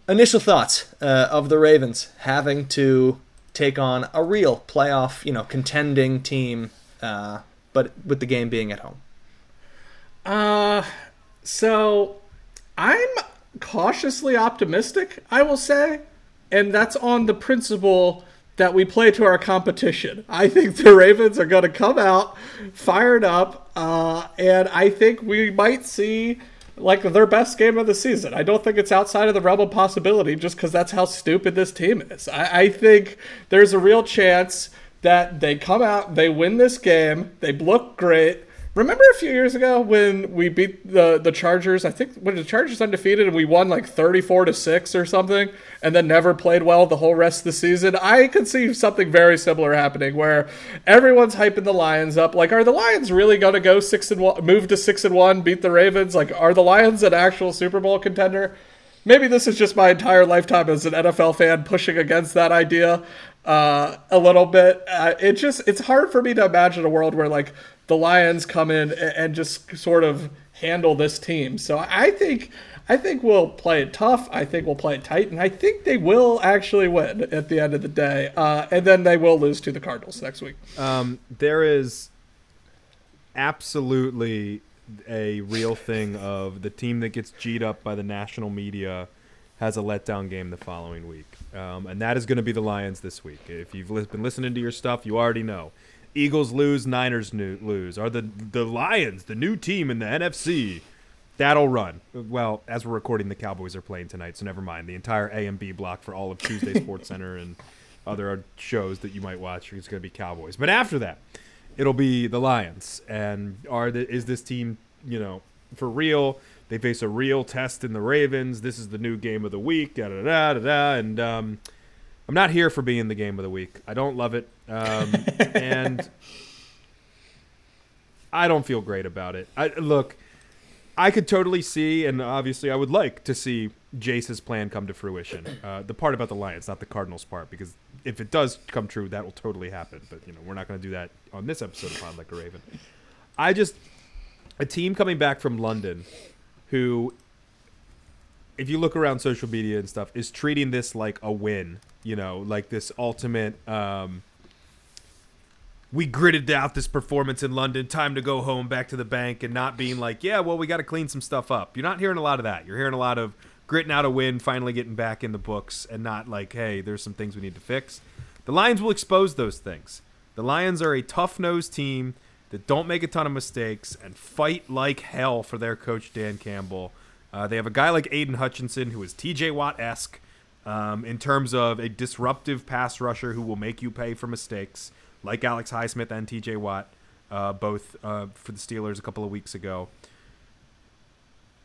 initial thoughts uh, of the Ravens having to take on a real playoff, you know, contending team, uh, but with the game being at home. Uh, so I'm cautiously optimistic, I will say, and that's on the principle that we play to our competition. I think the Ravens are going to come out fired up, uh, and I think we might see like their best game of the season. I don't think it's outside of the realm of possibility just because that's how stupid this team is. I, I, think there's a real chance that they come out, they win this game, they look great, Remember a few years ago when we beat the the Chargers? I think when the Chargers undefeated and we won like thirty four to six or something, and then never played well the whole rest of the season. I could see something very similar happening where everyone's hyping the Lions up. Like, are the Lions really going to go six and one, move to six and one, beat the Ravens? Like, are the Lions an actual Super Bowl contender? Maybe this is just my entire lifetime as an NFL fan pushing against that idea uh, a little bit. Uh, it just it's hard for me to imagine a world where like the Lions come in and just sort of handle this team. So I think I think we'll play it tough. I think we'll play it tight, and I think they will actually win at the end of the day. Uh, and then they will lose to the Cardinals next week. Um, there is absolutely a real thing of the team that gets G'd up by the national media has a letdown game the following week. Um, and that is going to be the Lions this week. If you've been listening to your stuff, you already know. Eagles lose, Niners lose. Are the the Lions the new team in the NFC? That'll run. Well, as we're recording, the Cowboys are playing tonight, so never mind. The entire A and B block for all of Tuesday *laughs* Sports Center and other shows that you might watch is going to be Cowboys. But after that, it'll be the Lions. And are the, is this team, you know, for real? They face a real test in the Ravens. This is the new game of the week. Da da da da da. And um, I'm not here for being the game of the week. I don't love it, um, *laughs* and I don't feel great about it. I look. I could totally see, and obviously, I would like to see Jace's plan come to fruition. Uh, the part about the Lions, not the Cardinals part, because if it does come true, that will totally happen. But you know, we're not going to do that on this episode of Pod Like a Raven. I just a team coming back from London, who, if you look around social media and stuff, is treating this like a win you know, like this ultimate. Um, we gritted out this performance in London. Time to go home, back to the bank, and not being like, yeah, well, we got to clean some stuff up. You're not hearing a lot of that. You're hearing a lot of gritting out a win, finally getting back in the books, and not like, hey, there's some things we need to fix. The Lions will expose those things. The Lions are a tough nosed team that don't make a ton of mistakes and fight like hell for their coach, Dan Campbell. Uh, they have a guy like Aidan Hutchinson who is TJ Watt esque um, in terms of a disruptive pass rusher who will make you pay for mistakes, like Alex Highsmith and T.J. Watt, uh, both uh, for the Steelers a couple of weeks ago.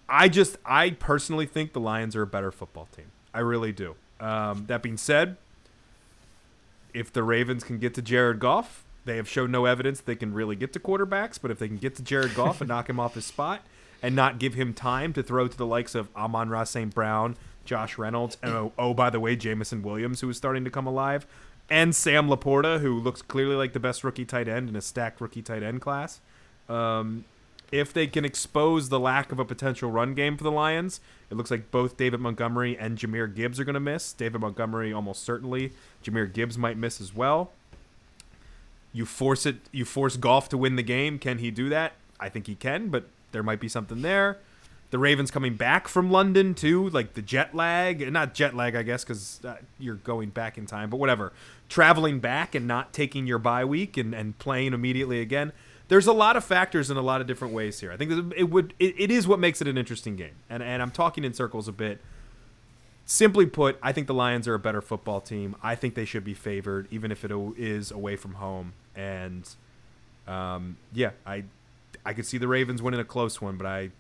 I just, I personally think the Lions are a better football team. I really do. Um, that being said, if the Ravens can get to Jared Goff, they have shown no evidence they can really get to quarterbacks. But if they can get to Jared Goff and knock him off his spot and not give him time to throw to the likes of Amon-Ra St. Brown, Josh Reynolds, and oh, oh, by the way, Jameson Williams, who is starting to come alive, and Sam LaPorta, who looks clearly like the best rookie tight end in a stacked rookie tight end class. Um, if they can expose the lack of a potential run game for the Lions, it looks like both David Montgomery and Jahmyr Gibbs are going to miss. David Montgomery almost certainly. Jahmyr Gibbs might miss as well. You force it. You force Goff to win the game. Can he do that? I think he can, but there might be something there. The Ravens coming back from London too, like the jet lag, not jet lag, I guess, because uh, you're going back in time, but whatever. Traveling back and not taking your bye week and, and playing immediately again there's a lot of factors in a lot of different ways here. I think it would it, it is what makes it an interesting game, and and I'm talking in circles a bit. Simply put, I think the Lions are a better football team. I think they should be favored, even if it is away from home. And um, yeah, I I could see the Ravens winning a close one, but I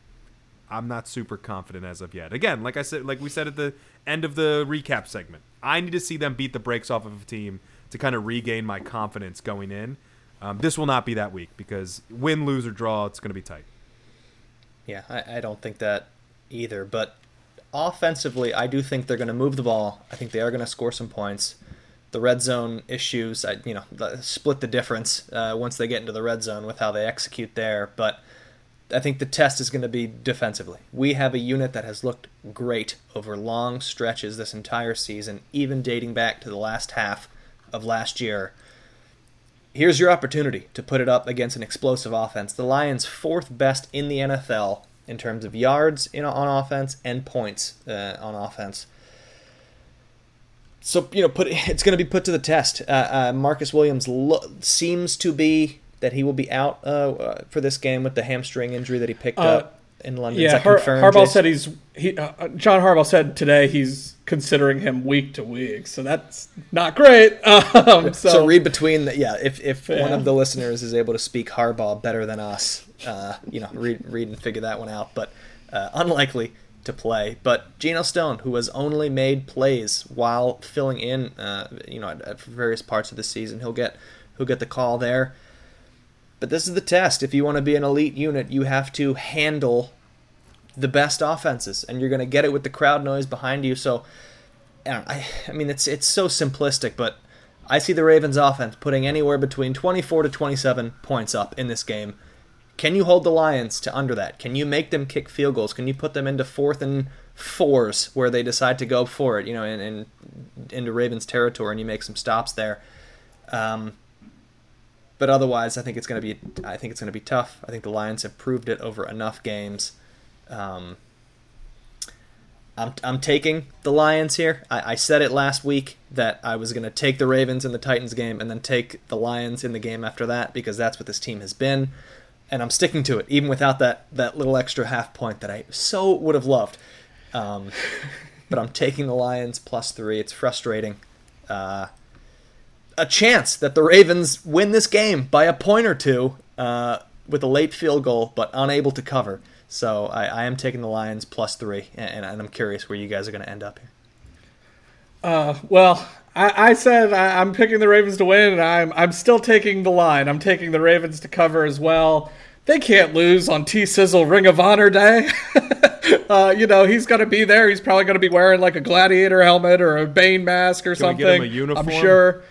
I'm not super confident as of yet. Again, like I said, like we said at the end of the recap segment, I need to see them beat the brakes off of a team to kind of regain my confidence going in. Um, this will not be that week because win, lose, or draw, it's going to be tight. Yeah, I, I don't think that either. But offensively, I do think they're going to move the ball. I think they are going to score some points. The red zone issues, I, you know, split the difference uh, once they get into the red zone with how they execute there. But I think the test is going to be defensively. We have a unit that has looked great over long stretches this entire season, even dating back to the last half of last year here's your opportunity to put it up against an explosive offense. The Lions fourth best in the NFL in terms of yards in, on offense and points uh, on offense. So you know, put *laughs* it's going to be put to the test. Uh, uh, Marcus Williams lo- seems to be that he will be out uh, uh, for this game with the hamstring injury that he picked uh, up in London. Yeah, Har- Harbaugh said he's he. John Harbaugh said today he's considering him week to week, so that's not great. *laughs* Um, so, so, read between the yeah. If if yeah. one of the listeners is able to speak Harbaugh better than us, uh, you know, read read and figure that one out. But uh, unlikely to play. But Geno Stone, who has only made plays while filling in, uh, you know, at, at various parts of the season, he'll get he'll get the call there. But this is the test. If you want to be an elite unit, you have to handle the best offenses, and you're going to get it with the crowd noise behind you. So, I, I mean, it's it's so simplistic, but I see the Ravens offense putting anywhere between 24 to 27 points up in this game. Can you hold the Lions to under that? Can you make them kick field goals? Can you put them into fourth and fours where they decide to go for it, you know, in into Ravens territory, and you make some stops there? Um, but otherwise, I think it's going to be I think it's going to be tough. I think the Lions have proved it over enough games um, I'm, I'm taking the Lions here. I, I said it last week that I was going to take the Ravens in the Titans game and then take the Lions in the game after that because that's what this team has been. And I'm sticking to it, even without that, that little extra half point that I so would have loved. Um, *laughs* but I'm taking the Lions plus three. It's frustrating. Uh, a chance that the Ravens win this game by a point or two uh, with a late field goal, but unable to cover. So I, I am taking the Lions plus three, and, and I'm curious where you guys are going to end up here. Uh, well, I, I said I, am picking the Ravens to win, and I'm I'm still taking the line. I'm taking the Ravens to cover as well. They can't lose on T Sizzle Ring of Honor Day. *laughs* uh, you know he's going to be there. He's probably going to be wearing like a gladiator helmet or a Bane mask or Can something. We get him a uniform? I'm sure.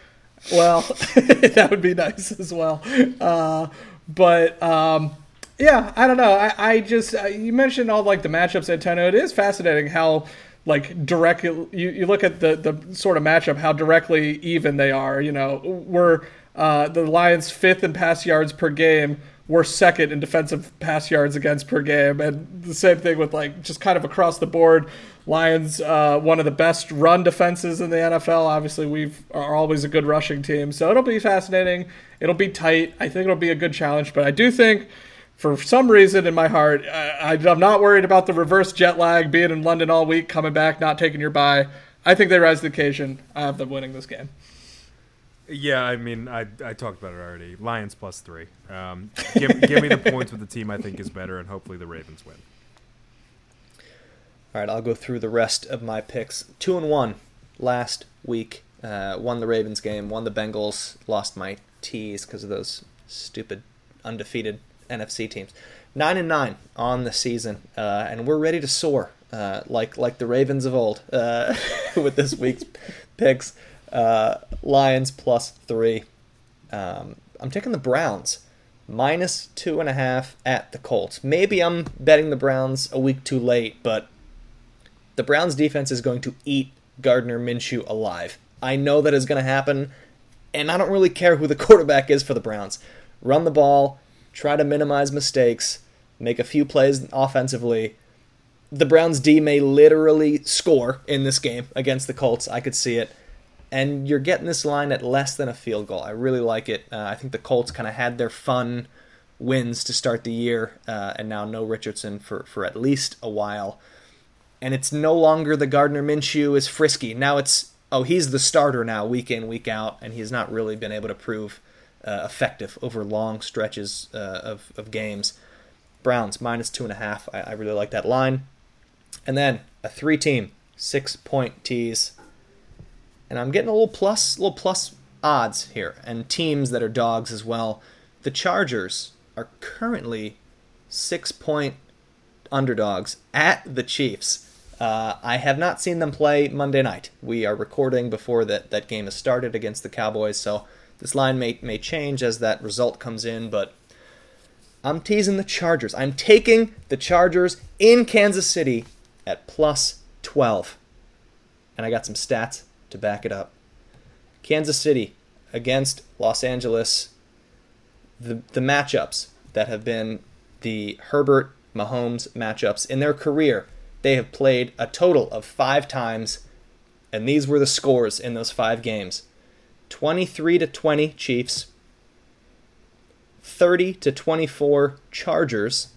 Well, *laughs* that would be nice as well. Uh, but um, yeah, I don't know. I, I just uh, you mentioned all like the matchups, Antonio. It is fascinating how like directly you, you look at the the sort of matchup how directly even they are. You know, we're uh, the Lions fifth in pass yards per game. We're second in defensive pass yards against per game, and the same thing with like just kind of across the board. Lions, uh, one of the best run defenses in the NFL. Obviously, we are always a good rushing team, so it'll be fascinating. It'll be tight. I think it'll be a good challenge, but I do think for some reason in my heart, I, am not worried about the reverse jet lag, being in London all week, coming back, not taking your bye. I think they rise to the occasion. I have them winning this game. Yeah, I mean, I, I talked about it already. Lions plus three. Um, give, give me the *laughs* points with the team I think is better, and hopefully the Ravens win. All right, I'll go through the rest of my picks. Two and one last week. Uh, won the Ravens game, won the Bengals, lost my tees because of those stupid undefeated NFC teams. Nine and nine on the season, uh, and we're ready to soar uh, like like the Ravens of old uh, *laughs* with this week's picks. Uh, Lions plus three. Um, I'm taking the Browns minus two and a half at the Colts. Maybe I'm betting the Browns a week too late, but the Browns defense is going to eat Gardner Minshew alive. I know that is going to happen, and I don't really care who the *laughs* quarterback is for the Browns. Run the ball, try to minimize mistakes, make a few plays offensively. The Browns D may literally score in this game against the Colts. I could see it. And you're getting this line at less than a field goal. I really like it. Uh, I think the Colts kind of had their fun wins to start the year, uh, and now no Richardson for, for at least a while. And it's no longer the Gardner Minshew is frisky. Now it's, oh, he's the starter now, week in, week out, and he's not really been able to prove uh, effective over long stretches uh, of, of games. Browns minus two and a half. I, I really like that line. And then a three team, six point tease. And I'm getting a little plus, little plus odds here, and teams that are dogs as well. The Chargers are currently six point underdogs at the Chiefs. Uh, I have not seen them play Monday night. We are recording before that, that game has started against the Cowboys, so this line may, may change as that result comes in, but I'm teasing the Chargers. I'm taking the Chargers in Kansas City at plus 12. And I got some stats to back it up. Kansas City against Los Angeles, the, the matchups that have been the Herbert Mahomes matchups in their career, they have played a total of five times, and these were the scores in those five games 23 to 20 Chiefs, 30 to 24 Chargers,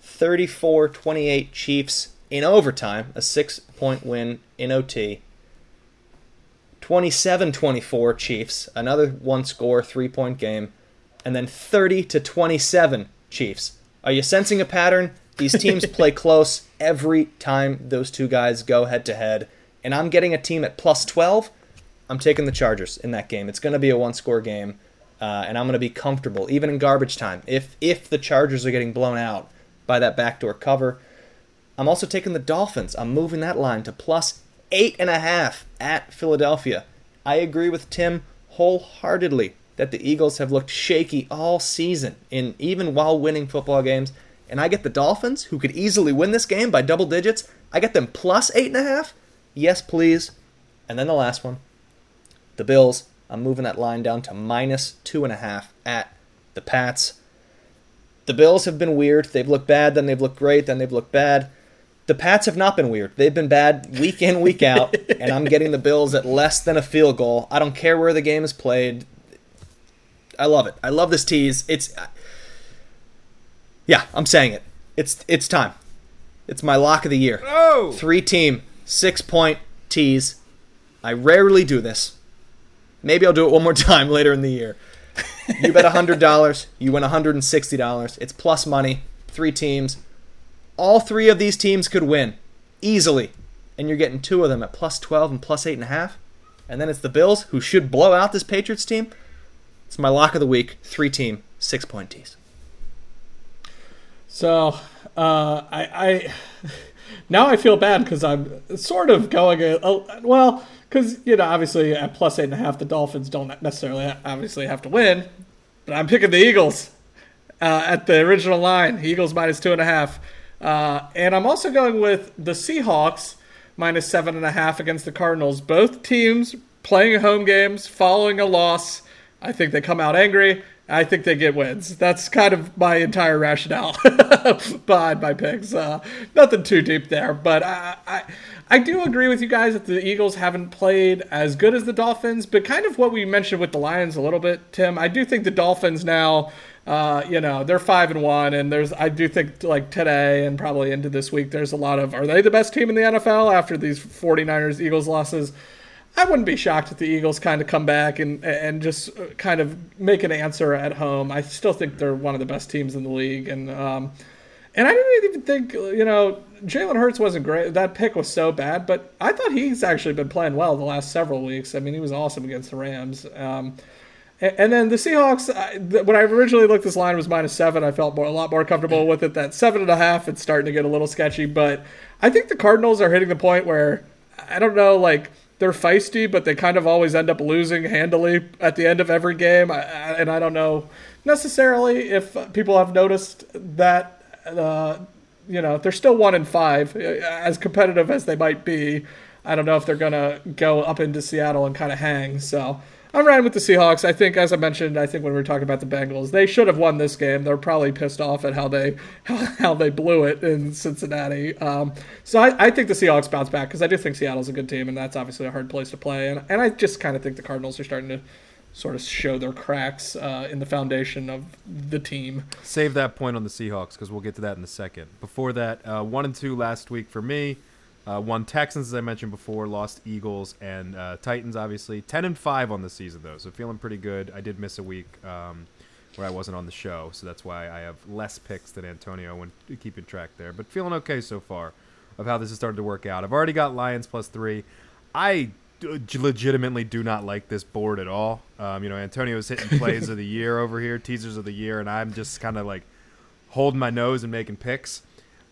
34 28 Chiefs in overtime, a six point win in OT. 27 24 Chiefs, another one score, three point game. And then 30 to 27 Chiefs. Are you sensing a pattern? These teams play *laughs* close every time those two guys go head to head. And I'm getting a team at plus 12. I'm taking the Chargers in that game. It's going to be a one score game. Uh, and I'm going to be comfortable, even in garbage time. If if the Chargers are getting blown out by that backdoor cover, I'm also taking the Dolphins. I'm moving that line to plus eight and a half at Philadelphia. I agree with Tim wholeheartedly that the Eagles have looked shaky all season, in even while winning football games. And I get the Dolphins, who could easily win this game by double digits. I get them plus eight and a half. Yes, please. And then the last one, the Bills. I'm moving that line down to minus two and a half at the Pats. The Bills have been weird. They've looked bad, then they've looked great, then they've looked bad. The Pats have not been weird. They've been bad week in, week out, *laughs* and I'm getting the Bills at less than a field goal. I don't care where the game is played. I love it. I love this tease. It's Yeah, I'm saying it. It's it's time. It's my lock of the year. Oh! Three team, six point tease. I rarely do this. Maybe I'll do it one more *laughs* time later in the year. You bet $100, *laughs* you win $160. It's plus money, three teams. All three of these teams could win easily. And you're getting two of them at plus 12 and plus 8.5. And then it's the Bills, who should blow out this Patriots team. It's my lock of the week, three team, six point tease. So, uh, I, I *laughs* now I feel bad because I'm sort of going a, a well because you know obviously at plus eight and a half the Dolphins don't necessarily obviously have to win, but I'm picking the Eagles uh, at the original line, Eagles minus two and a half, uh, and I'm also going with the Seahawks minus seven and a half against the Cardinals. Both teams playing home games, following a loss. I think they come out angry. I think they get wins. That's kind of my entire rationale *laughs* behind my picks. Uh, nothing too deep there, but I, I, I do agree with you guys that the Eagles haven't played as good as the Dolphins. But kind of what we mentioned with the Lions a little bit, Tim. I do think the Dolphins now, uh, you know, they're five and one, and there's I do think like today and probably into this week, there's a lot of are they the best team in the NFL after these 49ers Eagles losses? I wouldn't be shocked if the Eagles kind of come back and and just kind of make an answer at home. I still think they're one of the best teams in the league, and um, and I didn't even think you know Jalen Hurts wasn't great. That pick was so bad, but I thought he's actually been playing well the last several weeks. I mean, he was awesome against the Rams. Um, and, then the Seahawks, when I originally looked, this line was minus seven. I felt more, a lot more comfortable with it. That seven and a half, it's starting to get a little sketchy. But I think the Cardinals are hitting the point where I don't know, like they're feisty, but they kind of always end up losing handily at the end of every game. I, I, and I don't know necessarily if people have noticed that. Uh, you know, they're still one in five, as competitive as they might be. I don't know if they're gonna go up into Seattle and kind of hang. So I'm riding with the Seahawks. I think, as I mentioned, I think when we were talking about the Bengals, they should have won this game. They're probably pissed off at how they *laughs* how, they blew it in Cincinnati. Um, so I, I, think the Seahawks bounce back because I do think Seattle's a good team, and that's obviously a hard place to play. And and I just kind of think the Cardinals are starting to sort of show their cracks uh, in the foundation of the team. Save that point on the Seahawks because we'll get to that in a second. Before that, uh, one and two last week for me. Uh, won Texans as I mentioned before, lost Eagles and uh, Titans. Obviously, ten and five on the season though, so feeling pretty good. I did miss a week um, where I wasn't on the show, so that's why I have less picks than Antonio when keeping track there. But feeling okay so far of how this has started to work out. I've already got Lions plus three. I legitimately do not like this board at all. Um, you know, Antonio's hitting *laughs* plays of the year over here, teasers of the year, and I'm just kind of like holding my nose and making picks.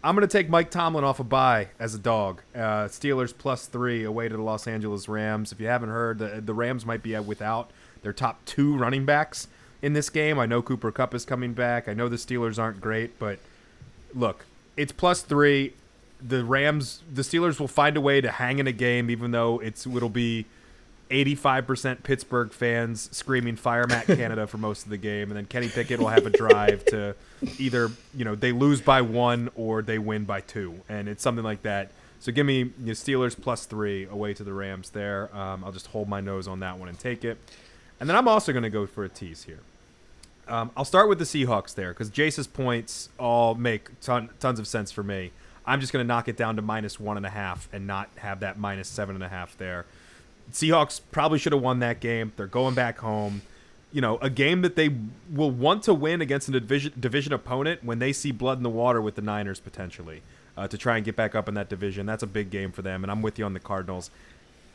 I'm going to take Mike Tomlin off a bye as a dog. Uh, Steelers plus three away to the Los Angeles Rams. If you haven't heard, the, the Rams might be without their top two running backs in this game. I know Cooper Kupp is coming back. I know the Steelers aren't great, but look, it's plus three. The Rams, the Steelers will find a way to hang in a game, even though it's it'll be 85% Pittsburgh fans screaming "Fire Matt Canada" for most of the game, and then Kenny Pickett will have a drive to either you know they lose by one or they win by two, and it's something like that. So give me you know, Steelers plus three away to the Rams there. Um, I'll just hold my nose on that one and take it, and then I'm also going to go for a tease here. Um, I'll start with the Seahawks there because Jace's points all make ton, tons of sense for me. I'm just going to knock it down to minus one and a half and not have that minus seven and a half there. Seahawks probably should have won that game. They're going back home. You know, a game that they will want to win against a division division opponent when they see blood in the water with the Niners potentially uh, to try and get back up in that division. That's a big game for them, and I'm with you on the Cardinals.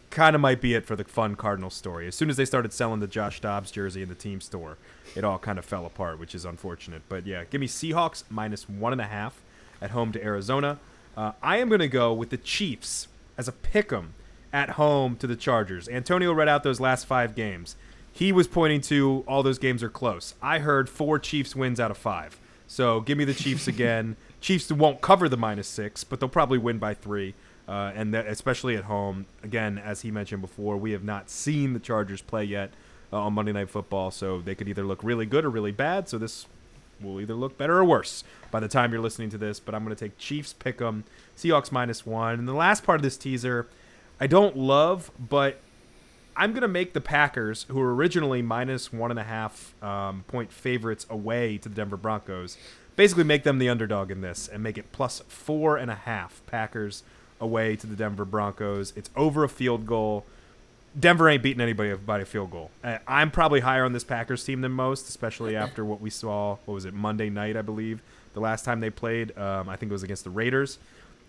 Kind of might be it for the fun Cardinals story. As soon as they started selling the Josh Dobbs jersey in the team store, it all kind of fell apart, which is unfortunate. But yeah, give me Seahawks minus one and a half at home to Arizona. Uh, I am going to go with the Chiefs as a pick 'em at home to the Chargers. Antonio read out those last five games. He was pointing to all those games are close. I heard four Chiefs wins out of five. So give me the Chiefs *laughs* again. Chiefs won't cover the minus six, but they'll probably win by three. Uh, and that, especially at home, again, as he mentioned before, we have not seen the Chargers play yet uh, on Monday Night Football, so they could either look really good or really bad. So this will either look better or worse by the time you're listening to this. But I'm going to take Chiefs pick 'em, Seahawks minus one. And the last part of this teaser I don't love, but I'm going to make the Packers, who were originally minus one and a half um, point favorites away to the Denver Broncos, basically make them the underdog in this and make it plus four and a half Packers away to the Denver Broncos. It's over a field goal. Denver ain't beating anybody by a field goal. I'm probably higher on this Packers team than most, especially after what we saw. What was it Monday night? I believe the last time they played. Um, I think it was against the Raiders,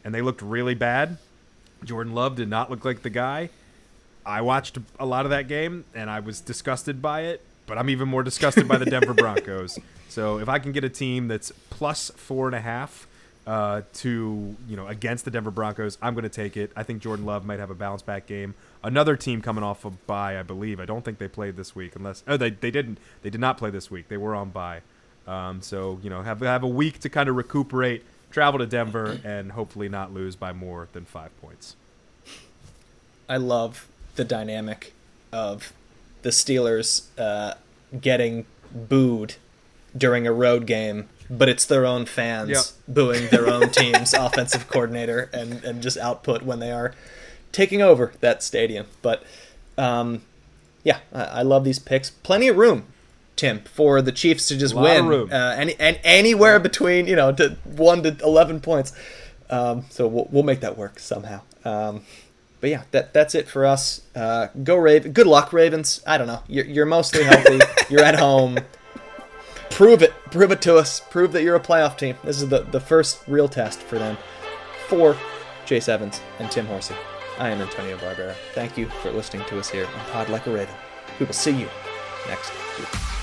and they looked really bad. Jordan Love did not look like the guy. I watched a lot of that game and I was disgusted by it, but I'm even more disgusted by the *laughs* Denver Broncos. So if I can get a team that's plus four and a half uh, to you know against the Denver Broncos, I'm going to take it. I think Jordan Love might have a bounce back game. Another team coming off of bye, I believe. I don't think they played this week, unless oh they they didn't they did not play this week. They were on bye. Um, so you know have have a week to kind of recuperate travel to Denver, and hopefully not lose by more than five points. I love the dynamic of the Steelers uh, getting booed during a road game, but it's their own fans yep. booing their own *laughs* team's offensive coordinator and, and just output when they are taking over that stadium. But um, yeah, I, I love these picks. Plenty of room Tim, for the Chiefs to just win, uh, any and anywhere between you know to one to eleven points. Um, so we'll, we'll make that work somehow. Um, but yeah, that that's it for us. Uh, go Raven. Good luck, Ravens. I don't know. You're, you're mostly healthy. *laughs* you're at home. Prove it. Prove it to us. Prove that you're a playoff team. This is the, the first real test for them. For Jace Evans and Tim Horsey. I am Antonio Barbera. Thank you for listening to us here on Pod Like a Raven. We will see you next week.